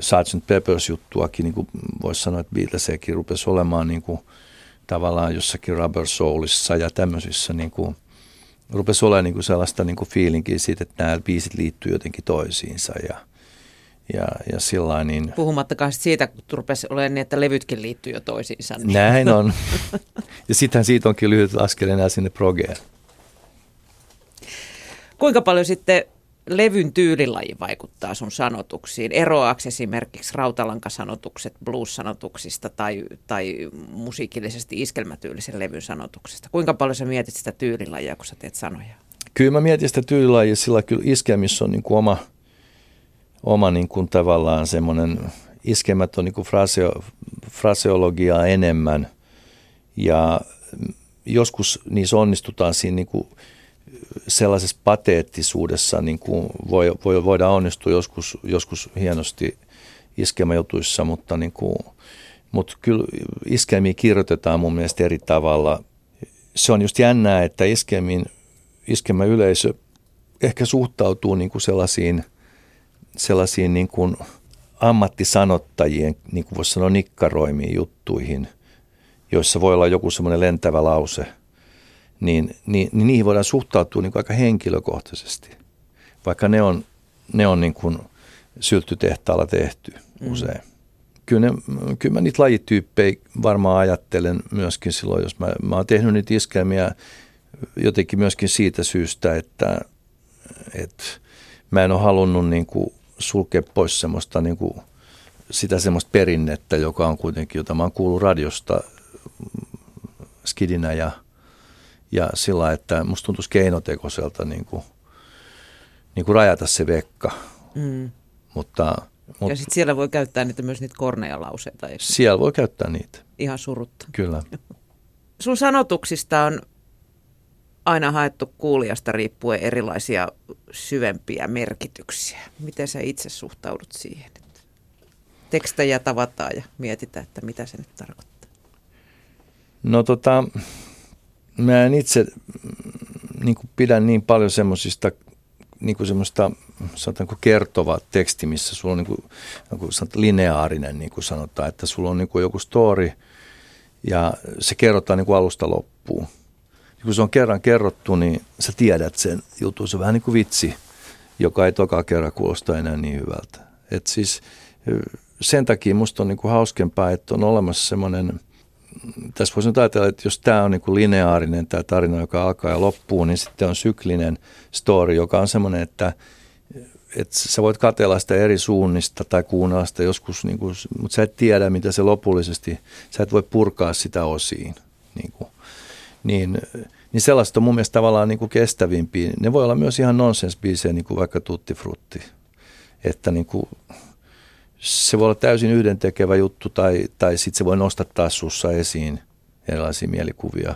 Sgt. Peppers-juttuakin, niin kuin voisi sanoa, että Beatlesekin rupesi olemaan niin kuin, tavallaan jossakin Rubber Soulissa ja tämmöisissä niin kuin, rupesi olemaan niin kuin sellaista niin kuin fiilinkiä siitä, että nämä biisit liittyy jotenkin toisiinsa ja, ja, ja sillä niin... Puhumattakaan siitä, kun rupesi olemaan niin, että levytkin liittyy jo toisiinsa. Niin. Näin on. ja sittenhän siitä onkin lyhyt askel enää sinne progeen. Kuinka paljon sitten levyn tyylilaji vaikuttaa sun sanotuksiin? Eroaako esimerkiksi rautalankasanotukset blues-sanotuksista tai, tai musiikillisesti iskelmätyylisen levyn sanotuksista? Kuinka paljon sä mietit sitä tyylilajia, kun sä teet sanoja? Kyllä mä mietin sitä tyylilajia, sillä kyllä iskelmissä on niin kuin oma, oma niin kuin tavallaan semmoinen, iskemät on niin kuin fraseo, fraseologiaa enemmän ja joskus niissä onnistutaan siinä niin kuin sellaisessa pateettisuudessa niin kuin voi, voi, voidaan onnistua joskus, joskus hienosti iskelmäjutuissa, mutta, niin kuin, mutta kyllä iskelmiä kirjoitetaan mun mielestä eri tavalla. Se on just jännää, että iskelmin, yleisö ehkä suhtautuu niin kuin sellaisiin, sellaisiin niin kuin ammattisanottajien, niin kuin voisi sanoa nikkaroimiin juttuihin, joissa voi olla joku semmoinen lentävä lause – niin, niin, niin niihin voidaan suhtautua niin kuin aika henkilökohtaisesti, vaikka ne on, ne on niin kuin sylttytehtaalla tehty mm. usein. Kyllä, ne, kyllä mä niitä lajityyppejä varmaan ajattelen myöskin silloin, jos mä, mä oon tehnyt niitä iskelmiä jotenkin myöskin siitä syystä, että, että mä en ole halunnut niin kuin sulkea pois semmoista niin kuin sitä semmoista perinnettä, joka on kuitenkin, jota mä oon kuullut radiosta skidinä ja – ja sillä että musta tuntuisi keinotekoiselta niin kuin, niin kuin rajata se vekka. Mm. Mutta, mutta, ja sitten siellä voi käyttää niitä myös niitä korneja lauseita. Eikö? Siellä voi käyttää niitä. Ihan surutta. Kyllä. Sun sanotuksista on aina haettu kuulijasta riippuen erilaisia syvempiä merkityksiä. Miten sä itse suhtaudut siihen? Tekstejä tavataan ja mietitään, että mitä se nyt tarkoittaa. No tota, mä en itse niin kuin niin paljon semmoisista niin kuin semmoista sanotaanko kertova teksti, missä sulla on niin kuin, kuin lineaarinen, niin kuin sanotaan, että sulla on niin kuin joku story ja se kerrotaan niin kuin alusta loppuun. Ja kun se on kerran kerrottu, niin sä tiedät sen jutun. Se on vähän niin kuin vitsi, joka ei toka kerran kuulosta enää niin hyvältä. Et siis sen takia musta on niin kuin hauskempaa, että on olemassa semmoinen – tässä voisi ajatella, että jos tämä on niin kuin lineaarinen tämä tarina, joka alkaa ja loppuu, niin sitten on syklinen story, joka on semmoinen, että, että sä voit katella sitä eri suunnista tai kuunnella sitä joskus, niin kuin, mutta sä et tiedä, mitä se lopullisesti, sä et voi purkaa sitä osiin. Niin, kuin. niin, niin sellaista on mun mielestä tavallaan niin kuin kestävimpiä. Ne voi olla myös ihan nonsensbiisejä, niin kuin vaikka Tutti Frutti. Että niin kuin, se voi olla täysin yhdentekevä juttu tai, tai sitten se voi nostattaa sussa esiin erilaisia mielikuvia.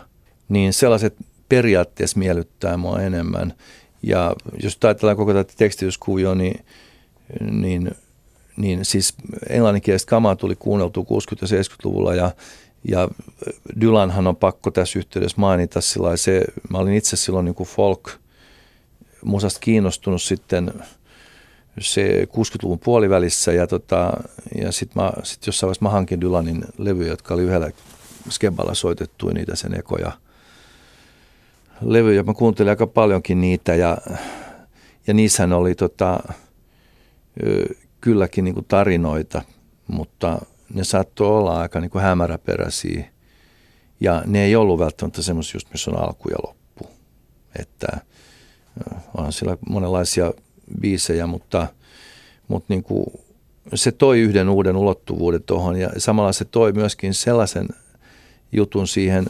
Niin sellaiset periaatteessa miellyttää mua enemmän. Ja jos ajatellaan koko tätä tekstityskuvioa, niin, niin, niin siis englanninkielistä kamaa tuli kuunneltua 60- ja 70-luvulla ja, ja Dylanhan on pakko tässä yhteydessä mainita sillä se, mä olin itse silloin niin kuin folk musasta kiinnostunut sitten se 60-luvun puolivälissä ja, tota, ja sitten sit jossain vaiheessa mä hankin Dylanin levyjä, jotka oli yhdellä skeballa soitettu niitä sen ekoja levyjä. Mä kuuntelin aika paljonkin niitä ja, ja niissähän oli tota, kylläkin niin kuin tarinoita, mutta ne saattoi olla aika niin kuin hämäräperäisiä. Ja ne ei ollut välttämättä semmoisia missä on alku ja loppu. Että on siellä monenlaisia biisejä, mutta, mutta niin kuin se toi yhden uuden ulottuvuuden tuohon ja samalla se toi myöskin sellaisen jutun siihen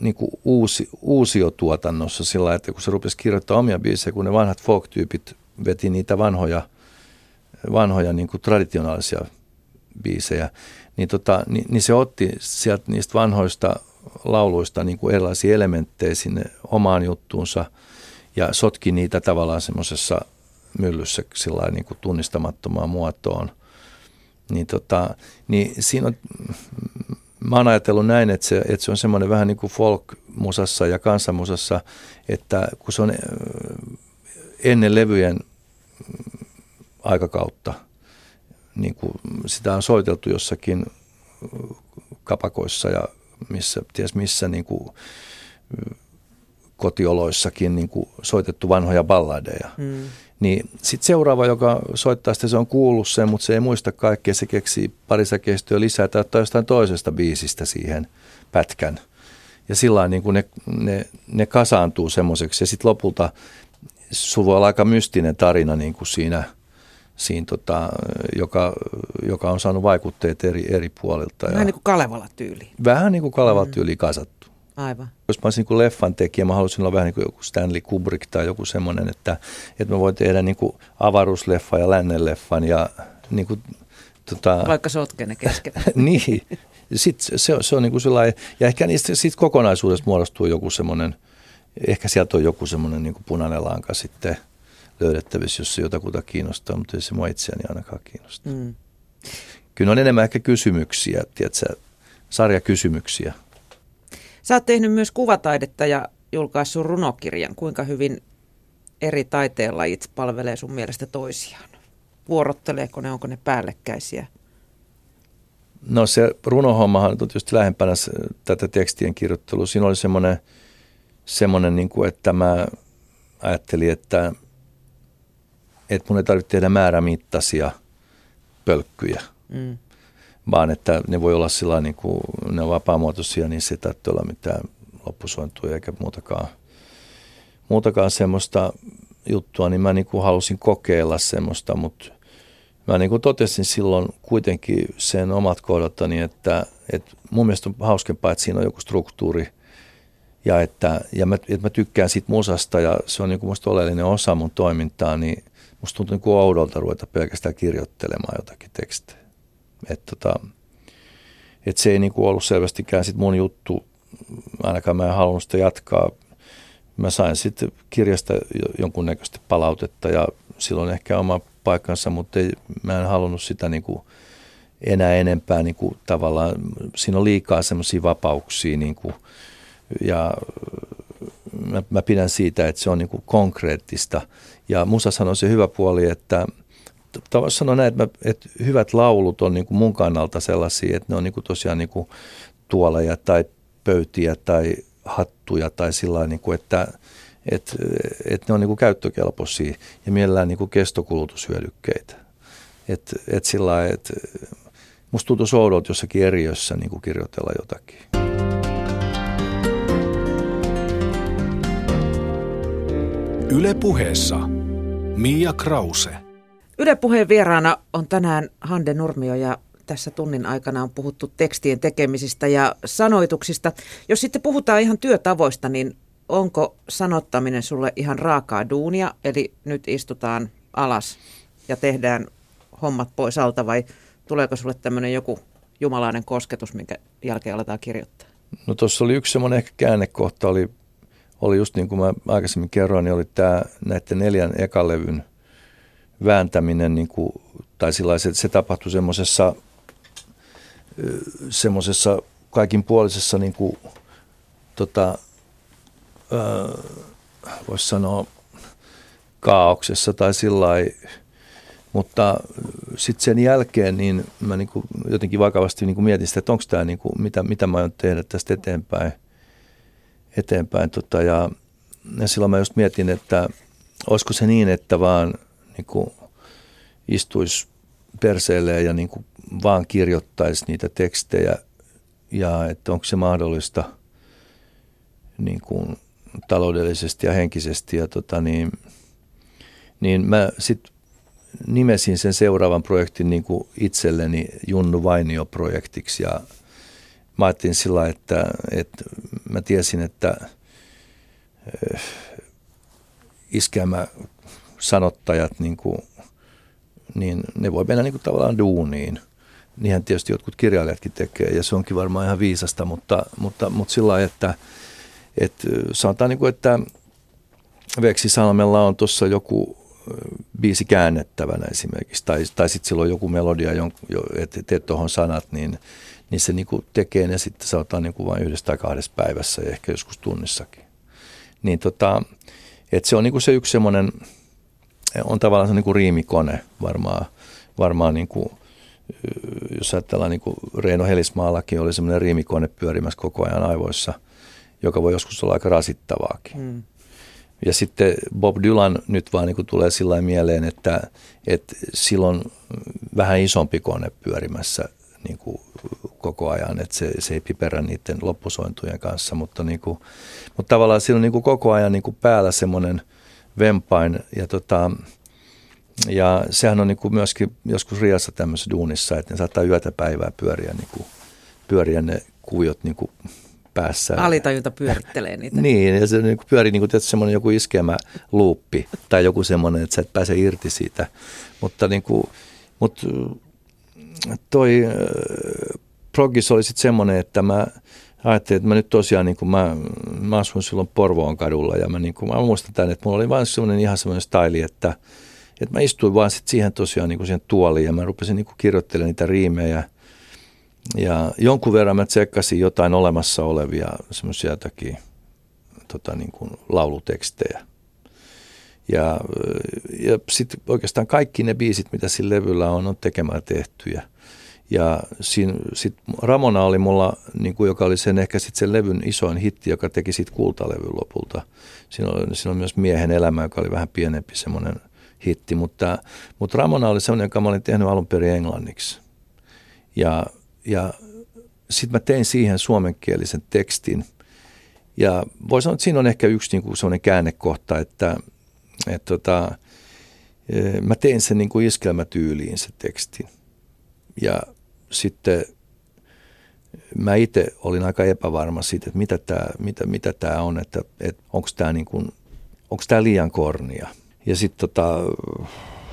niin kuin uusi, uusiotuotannossa sillä että kun se rupesi kirjoittamaan omia biisejä, kun ne vanhat folk-tyypit veti niitä vanhoja, vanhoja niin kuin traditionaalisia biisejä, niin, tota, niin, niin se otti sieltä niistä vanhoista lauluista niin kuin erilaisia elementtejä sinne omaan juttuunsa ja sotki niitä tavallaan semmoisessa myllyssä sillä niin kuin tunnistamattomaan muotoon. Niin, tota, niin siinä on, mä oon ajatellut näin, että se, että se on semmoinen vähän niin kuin folk-musassa ja kansanmusassa, että kun se on ennen levyjen aikakautta, niin kuin sitä on soiteltu jossakin kapakoissa ja missä, ties missä niin kuin kotioloissakin niin kuin soitettu vanhoja balladeja. Mm. Niin sitten seuraava, joka soittaa sitä, se on kuullut sen, mutta se ei muista kaikkea, se keksii parissa kestyä lisää tai ottaa jostain toisesta biisistä siihen pätkän. Ja sillä niin kuin ne, ne, ne kasaantuu semmoiseksi ja sitten lopulta sulla voi olla aika mystinen tarina niin kuin siinä, siinä tota, joka, joka on saanut vaikutteet eri, eri puolilta. Vähän ja niin kuin Kalevala-tyyli. Vähän niin kuin Kalevala-tyyli mm. kasattu. Aivan. Jos mä olisin niin leffan tekijä, mä haluaisin olla vähän niin kuin joku Stanley Kubrick tai joku semmoinen, että, että mä voin tehdä niin kuin avaruusleffan ja lännenleffan ja niin kuin, tota... Vaikka sotke ne kesken. niin, sitten se, se on niin kuin sellainen, ja ehkä niistä sit kokonaisuudesta muodostuu joku semmoinen, ehkä sieltä on joku semmoinen niin punainen lanka sitten löydettävissä, jos se jotakuta kiinnostaa, mutta ei se mua itseäni ainakaan kiinnostaa. Mm. Kyllä on enemmän ehkä kysymyksiä, tiedätkö, sarjakysymyksiä. Sä oot tehnyt myös kuvataidetta ja julkaissut runokirjan. Kuinka hyvin eri taiteenlajit palvelee sun mielestä toisiaan? Vuorotteleeko ne, onko ne päällekkäisiä? No se runohommahan on tietysti lähempänä tätä tekstien kirjoittelua. Siinä oli semmoinen, semmoinen niin kuin, että mä ajattelin, että, että mun ei tarvitse tehdä määrämittaisia pölkkyjä. Mm vaan että ne voi olla sillä niin kuin, ne on vapaamuotoisia, niin se ei tarvitse olla mitään loppusointuja eikä muutakaan, muutakaan semmoista juttua, niin mä niin kuin halusin kokeilla semmoista, mutta mä niin kuin totesin silloin kuitenkin sen omat kohdattani, että, että mun mielestä on hauskempaa, että siinä on joku struktuuri ja että ja mä, että mä tykkään siitä musasta ja se on niin kuin musta oleellinen osa mun toimintaa, niin musta tuntuu niin kuin oudolta ruveta pelkästään kirjoittelemaan jotakin tekstejä. Että tota, et se ei niinku ollut selvästikään sit mun juttu, ainakaan mä en halunnut sitä jatkaa. Mä sain sitten kirjasta jonkunnäköistä palautetta ja silloin ehkä oma paikkansa, mutta ei, mä en halunnut sitä niinku enää enempää niinku tavallaan. Siinä on liikaa semmoisia vapauksia niinku, ja mä, mä pidän siitä, että se on niinku konkreettista. Ja musassahan on se hyvä puoli, että – voisi sanoa näin, että, että hyvät laulut on niin kuin mun kannalta sellaisia, että ne on niin kuin tosiaan niin kuin tuoleja tai pöytiä tai hattuja tai sillä niin kuin, että, että, että ne on niin kuin käyttökelpoisia ja mielellään niin kuin kestokulutushyödykkeitä. Että, että sillä että musta tuntuu oudolta jossakin eriössä niin kuin kirjoitella jotakin. Yle puheessa Mia Krause. Yle puheen vieraana on tänään Hande Nurmio ja tässä tunnin aikana on puhuttu tekstien tekemisistä ja sanoituksista. Jos sitten puhutaan ihan työtavoista, niin onko sanottaminen sulle ihan raakaa duunia, eli nyt istutaan alas ja tehdään hommat pois alta vai tuleeko sulle tämmöinen joku jumalainen kosketus, minkä jälkeen aletaan kirjoittaa? No tuossa oli yksi semmoinen ehkä käännekohta, oli, oli just niin kuin mä aikaisemmin kerroin, niin oli tämä näiden neljän ekalevyn vääntäminen, niin kuin, tai että se tapahtui semmoisessa semmoisessa kaikinpuolisessa niin kuin, tota, voisi sanoa kaauksessa tai sillä mutta sitten sen jälkeen niin mä niin kuin jotenkin vakavasti niin kuin mietin sitä, että onko tämä, niin kuin, mitä, mitä mä aion tehdä tästä eteenpäin. eteenpäin tota, ja, ja silloin mä just mietin, että olisiko se niin, että vaan niin kuin istuisi perseelleen ja niin kuin vaan kirjoittaisi niitä tekstejä ja että onko se mahdollista niin kuin taloudellisesti ja henkisesti. Ja tota niin, niin mä sitten nimesin sen seuraavan projektin niin kuin itselleni Junnu Vainio-projektiksi ja mä ajattelin sillä että, että mä tiesin, että äh, iskelmä sanottajat, niin, kuin, niin ne voi mennä niin kuin tavallaan duuniin. Niinhän tietysti jotkut kirjailijatkin tekee ja se onkin varmaan ihan viisasta, mutta, mutta, mutta sillä lailla, että, että sanotaan niin kuin, että Veksi Salmella on tuossa joku biisi käännettävänä esimerkiksi, tai, tai sitten silloin joku melodia, että teet tuohon sanat, niin, niin se niinku tekee ne sitten sanotaan niinku vain yhdessä tai kahdessa päivässä ja ehkä joskus tunnissakin. Niin tota, että se on niinku se yksi semmoinen, on tavallaan se niinku riimikone varmaan, varmaan niinku, jos ajatellaan niin kuin Reino Helismaallakin oli semmoinen riimikone pyörimässä koko ajan aivoissa, joka voi joskus olla aika rasittavaakin. Mm. Ja sitten Bob Dylan nyt vaan niin kuin tulee sillä mieleen, että, että silloin vähän isompi kone pyörimässä niin kuin koko ajan, että se, se ei piperä niiden loppusointujen kanssa, mutta, niin kuin, mutta tavallaan silloin niin kuin koko ajan niin kuin päällä semmoinen vempain ja, tota, ja sehän on niin kuin myöskin joskus riassa tämmöisessä duunissa, että ne saattaa yötä päivää pyöriä, niin kuin, pyöriä ne kuviot niin kuin päässä. Alitajunta pyörittelee niitä. niin, ja se niin pyörii niin kuin semmoinen joku iskemä luuppi tai joku semmoinen, että sä et pääse irti siitä. Mutta niin kuin, mutta toi äh, progis oli sitten semmoinen, että mä ajattelin, että mä nyt tosiaan, niin kuin mä, mä asuin silloin Porvoon kadulla ja mä, niin kuin, mä muistan tämän, että mulla oli vain semmoinen ihan semmoinen style, että, että mä istuin vaan sit siihen tosiaan niin kuin siihen tuoliin ja mä rupesin niin kuin kirjoittelemaan niitä riimejä – ja jonkun verran mä tsekkasin jotain olemassa olevia semmoisia jotakin tota, niin kuin laulutekstejä. Ja, ja sitten oikeastaan kaikki ne biisit, mitä sillä levyllä on, on tekemään tehtyjä. Siinä, sit Ramona oli mulla, niin kuin, joka oli sen ehkä sit sen levyn isoin hitti, joka teki sitten kultalevyn lopulta. Siinä oli, siinä oli myös Miehen elämä, joka oli vähän pienempi semmoinen hitti, mutta, mutta Ramona oli semmoinen, joka mä olin tehnyt alun perin englanniksi. Ja ja sitten mä tein siihen suomenkielisen tekstin. Ja voi sanoa, että siinä on ehkä yksi niin kuin sellainen käännekohta, että, että tota, e, mä tein sen niin kuin iskelmätyyliin se tekstin. Ja sitten mä itse olin aika epävarma siitä, että mitä tämä mitä, mitä tää on, että, että onko tämä niin kuin, liian kornia. Ja sitten tota,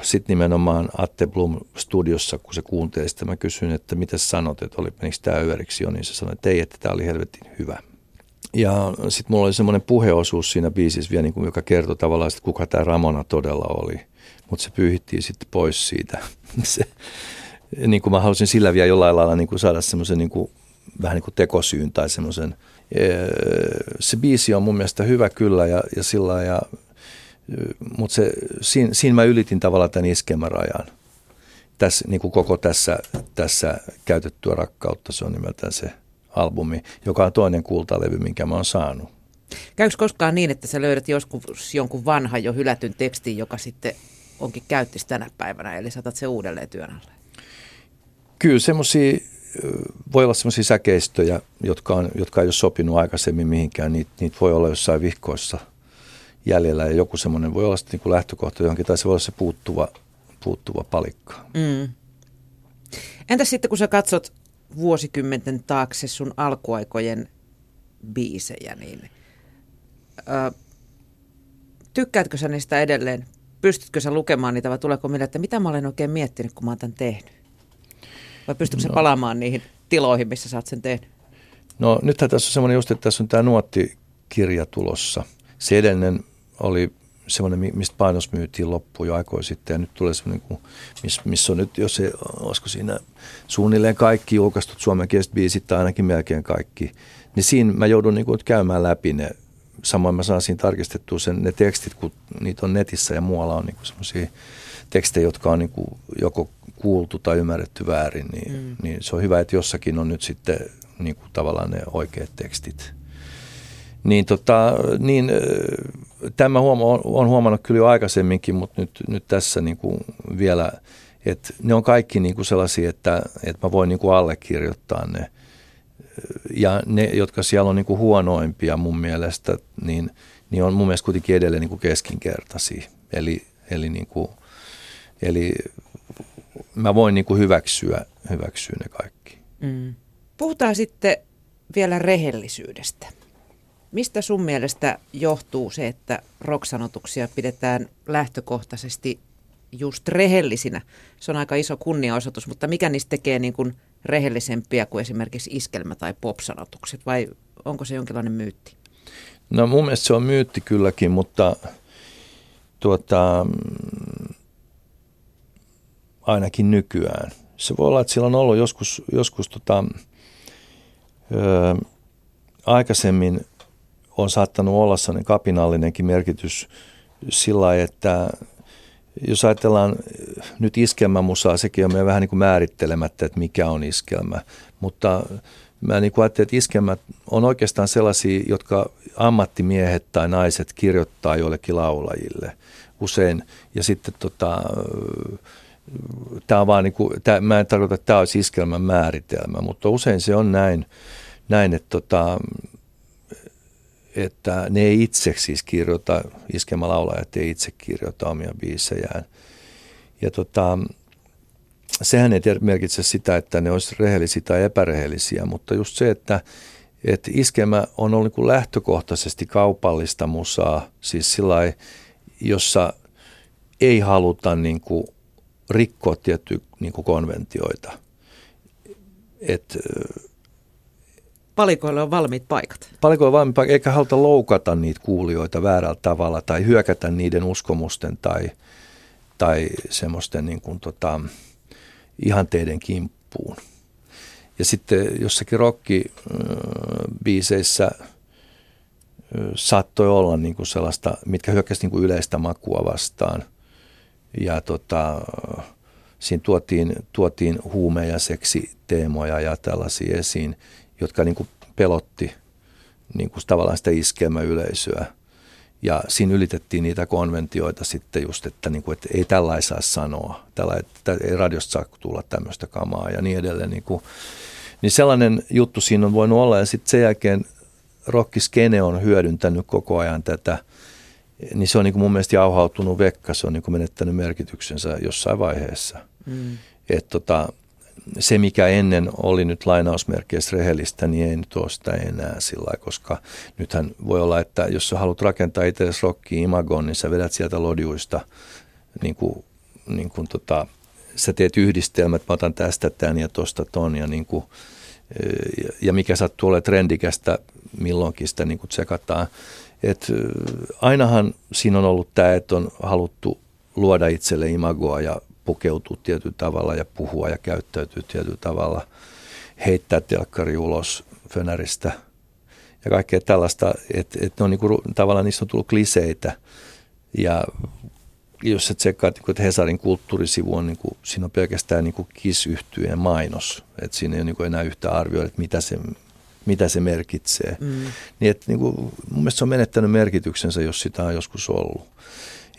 sitten nimenomaan Atte Blum studiossa, kun se kuunteli sitä, mä kysyin, että mitä sanot, että oli, menikö tämä yöriksi jo, niin se sanoi, että ei, että tämä oli helvetin hyvä. Ja sitten mulla oli semmoinen puheosuus siinä biisissä vielä, niin kuin, joka kertoi tavallaan, että kuka tämä Ramona todella oli. Mutta se pyyhittiin sitten pois siitä. se, niin kuin mä halusin sillä vielä jollain lailla niin kuin saada semmoisen niin kuin, vähän niin kuin tekosyyn tai semmoisen. Se biisi on mun mielestä hyvä kyllä ja, ja sillä ja mutta siinä, siinä mä ylitin tavallaan tämän iskemärajan. Tässä, niin kuin koko tässä, tässä käytettyä rakkautta, se on nimeltään se albumi, joka on toinen kultalevy, minkä mä oon saanut. Käykö koskaan niin, että sä löydät joskus jonkun vanhan jo hylätyn tekstin, joka sitten onkin käyttis tänä päivänä, eli saatat se uudelleen työn alle? Kyllä semmoisia, voi olla semmoisia säkeistöjä, jotka, on, jotka ei ole sopinut aikaisemmin mihinkään. Niitä, niitä voi olla jossain vihkoissa – jäljellä ja joku semmoinen voi olla sitten niin kuin lähtökohta johonkin tai se voi olla se puuttuva, puuttuva palikka. Mm. Entä sitten kun sä katsot vuosikymmenten taakse sun alkuaikojen biisejä, niin ö, tykkäätkö sä niistä edelleen? Pystytkö sä lukemaan niitä vai tuleeko mieleen, että mitä mä olen oikein miettinyt, kun mä oon tämän tehnyt? Vai pystytkö no. sä palaamaan niihin tiloihin, missä sä oot sen tehnyt? No nythän tässä on semmoinen just, että tässä on tämä nuottikirja tulossa. Se edellinen oli semmoinen, mistä painos myytiin loppuun jo aikoin sitten. Ja nyt tulee semmoinen, missä, missä on nyt, jos se, olisiko siinä suunnilleen kaikki julkaistut suomenkieliset biisit tai ainakin melkein kaikki, niin siinä mä joudun niin kuin käymään läpi ne. Samoin mä saan siinä tarkistettua sen, ne tekstit, kun niitä on netissä ja muualla on niin semmoisia tekstejä, jotka on niin kuin joko kuultu tai ymmärretty väärin, niin, mm. niin se on hyvä, että jossakin on nyt sitten niin kuin tavallaan ne oikeat tekstit. Niin, tota, niin tämä huoma, on huomannut kyllä jo aikaisemminkin, mutta nyt, nyt tässä niin kuin vielä, että ne on kaikki niin kuin sellaisia, että, että mä voin niin kuin allekirjoittaa ne. Ja ne, jotka siellä on niin kuin huonoimpia mun mielestä, niin, niin on mun mielestä kuitenkin edelleen niin kuin keskinkertaisia. Eli, eli, niin kuin, eli mä voin niin kuin hyväksyä, hyväksyä ne kaikki. Mm. Puhutaan sitten vielä rehellisyydestä. Mistä sun mielestä johtuu se, että roksanotuksia pidetään lähtökohtaisesti just rehellisinä? Se on aika iso kunniaosoitus, mutta mikä niistä tekee niin kuin rehellisempiä kuin esimerkiksi iskelmä- tai popsanotukset, vai onko se jonkinlainen myytti? No mun mielestä se on myytti kylläkin, mutta tuota, ainakin nykyään. Se voi olla, että sillä on ollut joskus, joskus tota, ö, aikaisemmin on saattanut olla sellainen kapinallinenkin merkitys sillä että jos ajatellaan nyt iskelmämusaa, sekin on meidän vähän niin kuin määrittelemättä, että mikä on iskelmä. Mutta mä niin kuin ajattelin, että iskelmät on oikeastaan sellaisia, jotka ammattimiehet tai naiset kirjoittaa joillekin laulajille usein. Ja sitten tota, tämä on vaan niin kuin, tämä, mä en tarkoita, että tämä olisi iskelmän määritelmä, mutta usein se on näin, näin että tota, että ne ei itse siis kirjoita, iskemälaulajat ei itse kirjoita omia biisejään. Ja tota, sehän ei merkitse sitä, että ne olisi rehellisiä tai epärehellisiä, mutta just se, että, että iskemä on ollut niin lähtökohtaisesti kaupallista musaa, siis sillä jossa ei haluta niin kuin rikkoa tiettyjä niin konventioita. Et, palikoille on valmiit paikat. Palikoille on valmiit paikat, eikä haluta loukata niitä kuulijoita väärällä tavalla tai hyökätä niiden uskomusten tai, tai semmoisten niin kuin tota, ihanteiden kimppuun. Ja sitten jossakin rockibiiseissä saattoi olla niin kuin sellaista, mitkä hyökkäsi niin yleistä makua vastaan. Ja tota, siinä tuotiin, tuotiin huume- ja seksiteemoja ja tällaisia esiin, jotka niin kuin pelotti niin kuin tavallaan sitä iskelmäyleisöä. Ja siinä ylitettiin niitä konventioita sitten just, että, niin kuin, että ei tällä saa sanoa, tällä, että ei radiosta saa tulla tämmöistä kamaa ja niin edelleen. Niin, kuin, niin sellainen juttu siinä on voinut olla ja sitten sen jälkeen rockiskene on hyödyntänyt koko ajan tätä, niin se on niin kuin mun mielestä jauhautunut vekka, se on niin kuin menettänyt merkityksensä jossain vaiheessa. Mm. Että tota, se, mikä ennen oli nyt lainausmerkeissä rehellistä, niin ei nyt ole sitä enää sillä koska nythän voi olla, että jos sä haluat rakentaa itsellesi rockia imagon, niin sä vedät sieltä lodiuista niin kuin, niin kuin tota, sä teet yhdistelmät, mä otan tästä tämän ja tosta ton ja, niin kuin, ja mikä sattuu olemaan trendikästä milloinkin sitä niin kuin tsekataan. Et ainahan siinä on ollut tämä, että on haluttu luoda itselle imagoa ja pukeutua tietyllä tavalla ja puhua ja käyttäytyä tietyllä tavalla, heittää telkkari ulos fönäristä ja kaikkea tällaista, että et on niinku, tavallaan niistä on tullut kliseitä. Ja jos sä tsekkaat, että Hesarin kulttuurisivu on, niin kuin, siinä on pelkästään niin kiss mainos, että siinä ei ole niin enää yhtä arvioida, että mitä se, mitä se merkitsee. Mm. Niin, että, niin kuin, mun mielestä se on menettänyt merkityksensä, jos sitä on joskus ollut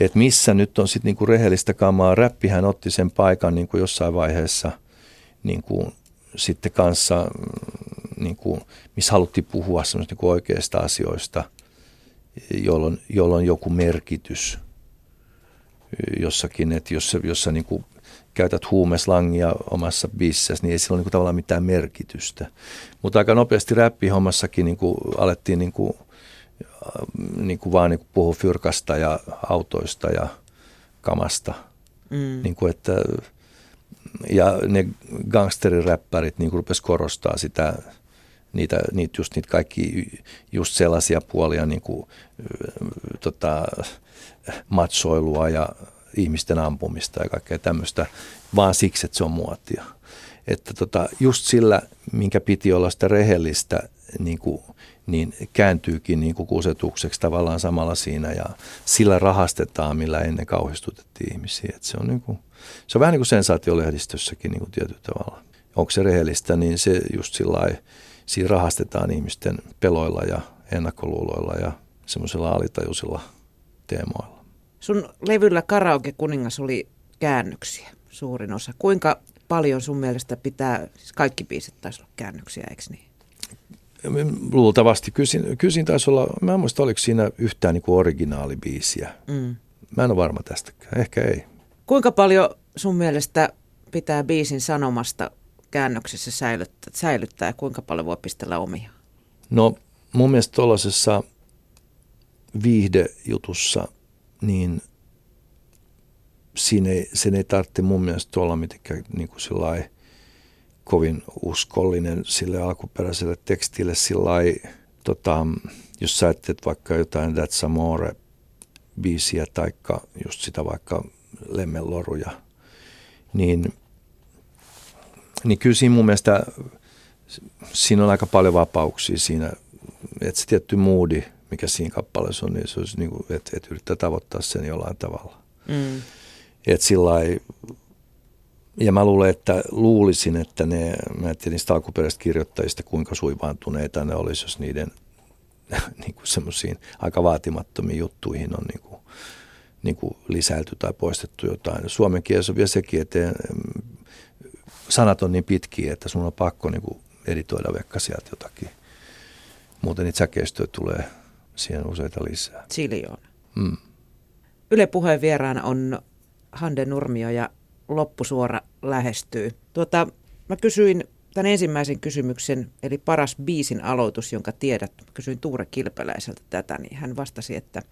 että missä nyt on sitten niinku rehellistä kamaa. Räppihän otti sen paikan niinku jossain vaiheessa niinku sitten kanssa, mm, niinku, missä haluttiin puhua niinku oikeista asioista, jolloin, jolloin joku merkitys jossakin, että jossa, jossa niinku käytät huumeslangia omassa biisissä, niin ei sillä ole niin tavallaan mitään merkitystä. Mutta aika nopeasti räppihommassakin niin kuin alettiin niin kuin, niin kuin vaan niin kuin puhua fyrkasta ja autoista ja kamasta. Mm. Niin kuin että, ja ne gangsteriräppärit niin rupes korostaa sitä, niitä, niitä, just niitä kaikki just sellaisia puolia, niin kuin, tota, matsoilua ja ihmisten ampumista ja kaikkea tämmöistä, vaan siksi, että se on muotia. Että tota, just sillä, minkä piti olla sitä rehellistä, niin, kuin, niin kääntyykin niin kuin kusetukseksi tavallaan samalla siinä ja sillä rahastetaan, millä ennen kauhistutettiin ihmisiä. Että se, on niin kuin, se on vähän niin kuin sensaatiolehdistössäkin niin kuin tietyllä tavalla. Onko se rehellistä, niin se just sillä siinä rahastetaan ihmisten peloilla ja ennakkoluuloilla ja semmoisilla alitajuisilla teemoilla. Sun levyllä Karaoke Kuningas oli käännöksiä suurin osa. Kuinka paljon sun mielestä pitää, siis kaikki biisit taisi olla käännöksiä, eikö niin? Luultavasti. Kysin, kysin taisi olla, mä en muista oliko siinä yhtään niin kuin originaalibiisiä. Mm. Mä en ole varma tästäkään, ehkä ei. Kuinka paljon sun mielestä pitää biisin sanomasta käännöksessä säilyttää, säilyttää ja kuinka paljon voi pistellä omia? No mun mielestä tuollaisessa viihdejutussa niin siinä ei, sen ei tarvitse mun mielestä olla mitenkään niin kuin kovin uskollinen sille alkuperäiselle tekstille. Sillä tota, jos sä ajattelet vaikka jotain That's Amore biisiä taikka just sitä vaikka Lemmeloruja, niin, niin kyllä siinä mun mielestä siinä on aika paljon vapauksia siinä, että se tietty moodi – mikä siinä kappaleessa on, niin se olisi niin kuin, että, että yrittää tavoittaa sen jollain tavalla. Mm. Että sillä ja mä luulen, että luulisin, että ne, mä en tiedä niistä alkuperäisistä kirjoittajista, kuinka suivaantuneita ne olisi, jos niiden niin kuin semmoisiin aika vaatimattomiin juttuihin on niin kuin, niin kuin lisäilty tai poistettu jotain. Suomen kielessä on vielä sekin, että sanat on niin pitkiä, että sun on pakko niin kuin editoida vaikka sieltä jotakin. Muuten niitä säkeistöjä tulee siihen useita lisää. Siljoona. Mm. Yle puheen vieraana on Hande Nurmio ja loppusuora lähestyy. Tuota, mä kysyin tämän ensimmäisen kysymyksen, eli paras biisin aloitus, jonka tiedät. Mä kysyin Tuure Kilpeläiseltä tätä, niin hän vastasi, että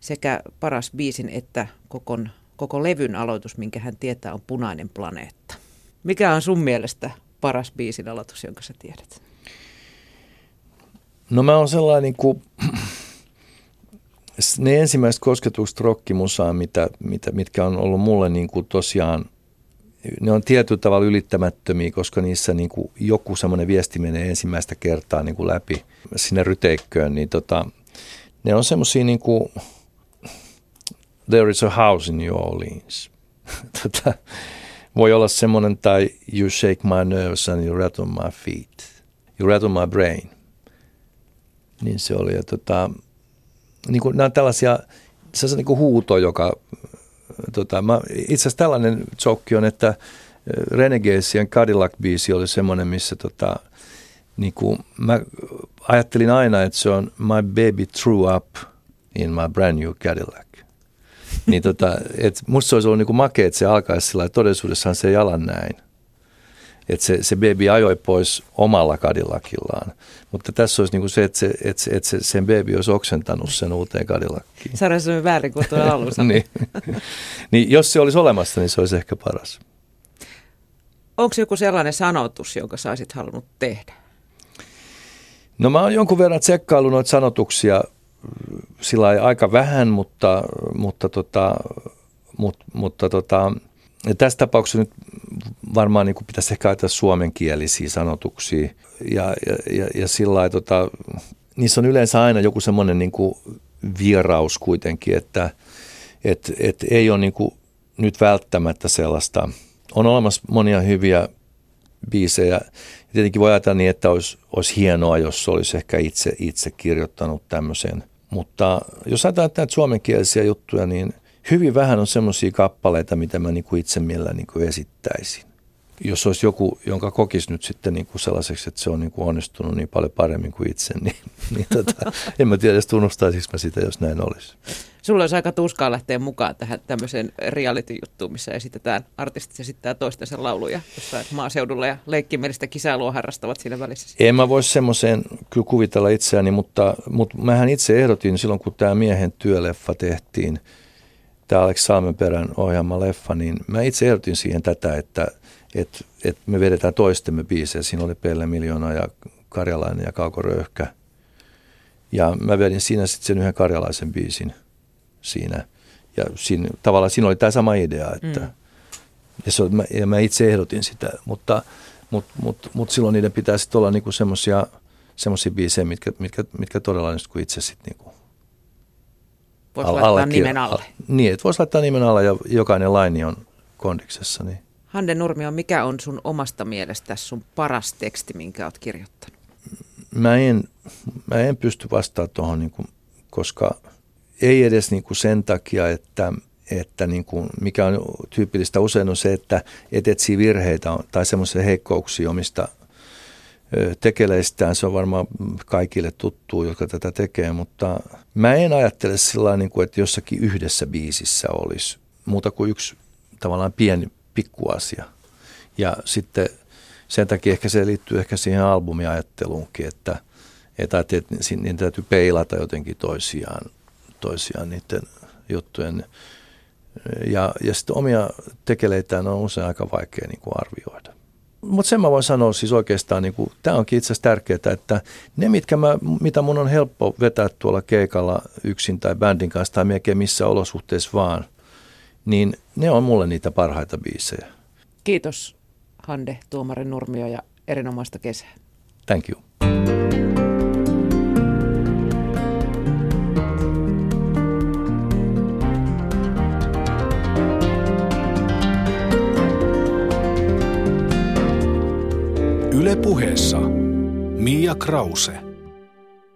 sekä paras biisin että koko, koko levyn aloitus, minkä hän tietää, on Punainen planeetta. Mikä on sun mielestä paras biisin aloitus, jonka sä tiedät? No mä oon sellainen niin kuin, ne ensimmäiset kosketukset rockimusaan, mitä, mitä, mitkä on ollut mulle niin kuin tosiaan, ne on tietyllä tavalla ylittämättömiä, koska niissä niin kuin joku semmoinen viesti menee ensimmäistä kertaa niin kuin läpi sinne ryteikköön, niin tota, ne on semmoisia niin kuin There is a house in New Orleans. tota, voi olla semmoinen tai You shake my nerves and you rattle my feet. You rattle my brain – niin se oli. Ja tota, niin kuin, nämä on tällaisia, se on niin kuin huuto, joka, tota, mä, itse asiassa tällainen jokki on, että Renegadesien Cadillac-biisi oli semmoinen, missä tota, niin kuin, mä ajattelin aina, että se on My baby threw up in my brand new Cadillac. niin tota, et musta se olisi ollut niin kuin makea, että se alkaisi sillä todellisuudessaan se jalan näin että se, se baby ajoi pois omalla kadillakillaan. Mutta tässä olisi niin kuin se, että, se, että, se, että se, sen baby olisi oksentanut sen uuteen kadillakkiin. Saadaan se väärin kuin tuolla alussa. niin. niin. jos se olisi olemassa, niin se olisi ehkä paras. Onko joku sellainen sanotus, jonka sä olisit halunnut tehdä? No mä oon jonkun verran tsekkaillut noita sanotuksia sillä aika vähän, mutta, mutta, tota, mutta, mutta tota, ja tässä tapauksessa nyt varmaan niin kuin pitäisi ehkä ajatella suomenkielisiä sanotuksia. Ja, ja, ja, ja sillä lailla, tota, niissä on yleensä aina joku semmoinen niin kuin vieraus kuitenkin, että et, et ei ole niin nyt välttämättä sellaista. On olemassa monia hyviä biisejä. Tietenkin voi ajatella niin, että olisi, olisi hienoa, jos olisi ehkä itse, itse kirjoittanut tämmöisen. Mutta jos ajatellaan näitä suomenkielisiä juttuja, niin hyvin vähän on semmoisia kappaleita, mitä mä niin kuin itse mielelläni niin kuin esittäisin jos olisi joku, jonka kokisi nyt sitten niin kuin sellaiseksi, että se on niin kuin onnistunut niin paljon paremmin kuin itse, niin, niin tota, en mä tiedä, tunnustaisinko mä sitä, jos näin olisi. Sulla olisi aika tuskaa lähteä mukaan tähän tämmöiseen reality-juttuun, missä esitetään, artistit esittää toistensa lauluja jossain maaseudulla ja leikkimielistä kisailua harrastavat siinä välissä. En mä voisi semmoiseen kyllä kuvitella itseäni, mutta, mutta mähän itse ehdotin silloin, kun tämä miehen työleffa tehtiin, tämä Alex Salmenperän ohjaama leffa, niin mä itse ehdotin siihen tätä, että – että et me vedetään toistemme biisejä. Siinä oli Pelle Miljoona ja Karjalainen ja Kauko Röyhkä. Ja mä vedin siinä sitten sen yhden karjalaisen biisin siinä. Ja siinä, tavallaan siinä oli tämä sama idea, että mm. ja, se, mä, ja mä itse ehdotin sitä, mutta mut, mut, mut silloin niiden pitää sitten olla niinku semmoisia semmoisia biisejä, mitkä, mitkä, mitkä todella nyt kun itse sitten niinku Voisi laittaa alle, nimen alle. Niin, että voisi laittaa nimen alle ja jokainen laini on kondiksessa. Niin. Hande Nurmio, mikä on sun omasta mielestä sun paras teksti, minkä oot kirjoittanut? Mä en, mä en pysty vastaamaan tuohon, niin koska ei edes niin kuin sen takia, että, että niin kuin, mikä on tyypillistä usein on se, että et etsii virheitä tai semmoisia heikkouksia omista tekeleistään. Se on varmaan kaikille tuttu, jotka tätä tekee, mutta mä en ajattele sillä niin kuin, että jossakin yhdessä biisissä olisi muuta kuin yksi tavallaan pieni, pikkuasia. Ja sitten sen takia ehkä se liittyy ehkä siihen albumiajatteluunkin, että, että, että niin täytyy peilata jotenkin toisiaan, toisiaan niiden juttujen. Ja, ja sitten omia tekeleitään on usein aika vaikea niin kuin arvioida. Mutta sen mä voin sanoa siis oikeastaan, niin tämä onkin itse asiassa tärkeää, että ne, mitkä mä, mitä mun on helppo vetää tuolla keikalla yksin tai bändin kanssa tai melkein missä olosuhteissa vaan, niin ne on mulle niitä parhaita biisejä. Kiitos Hande, Tuomari Nurmio ja erinomaista kesää. Thank you. Yle puheessa Mia Krause.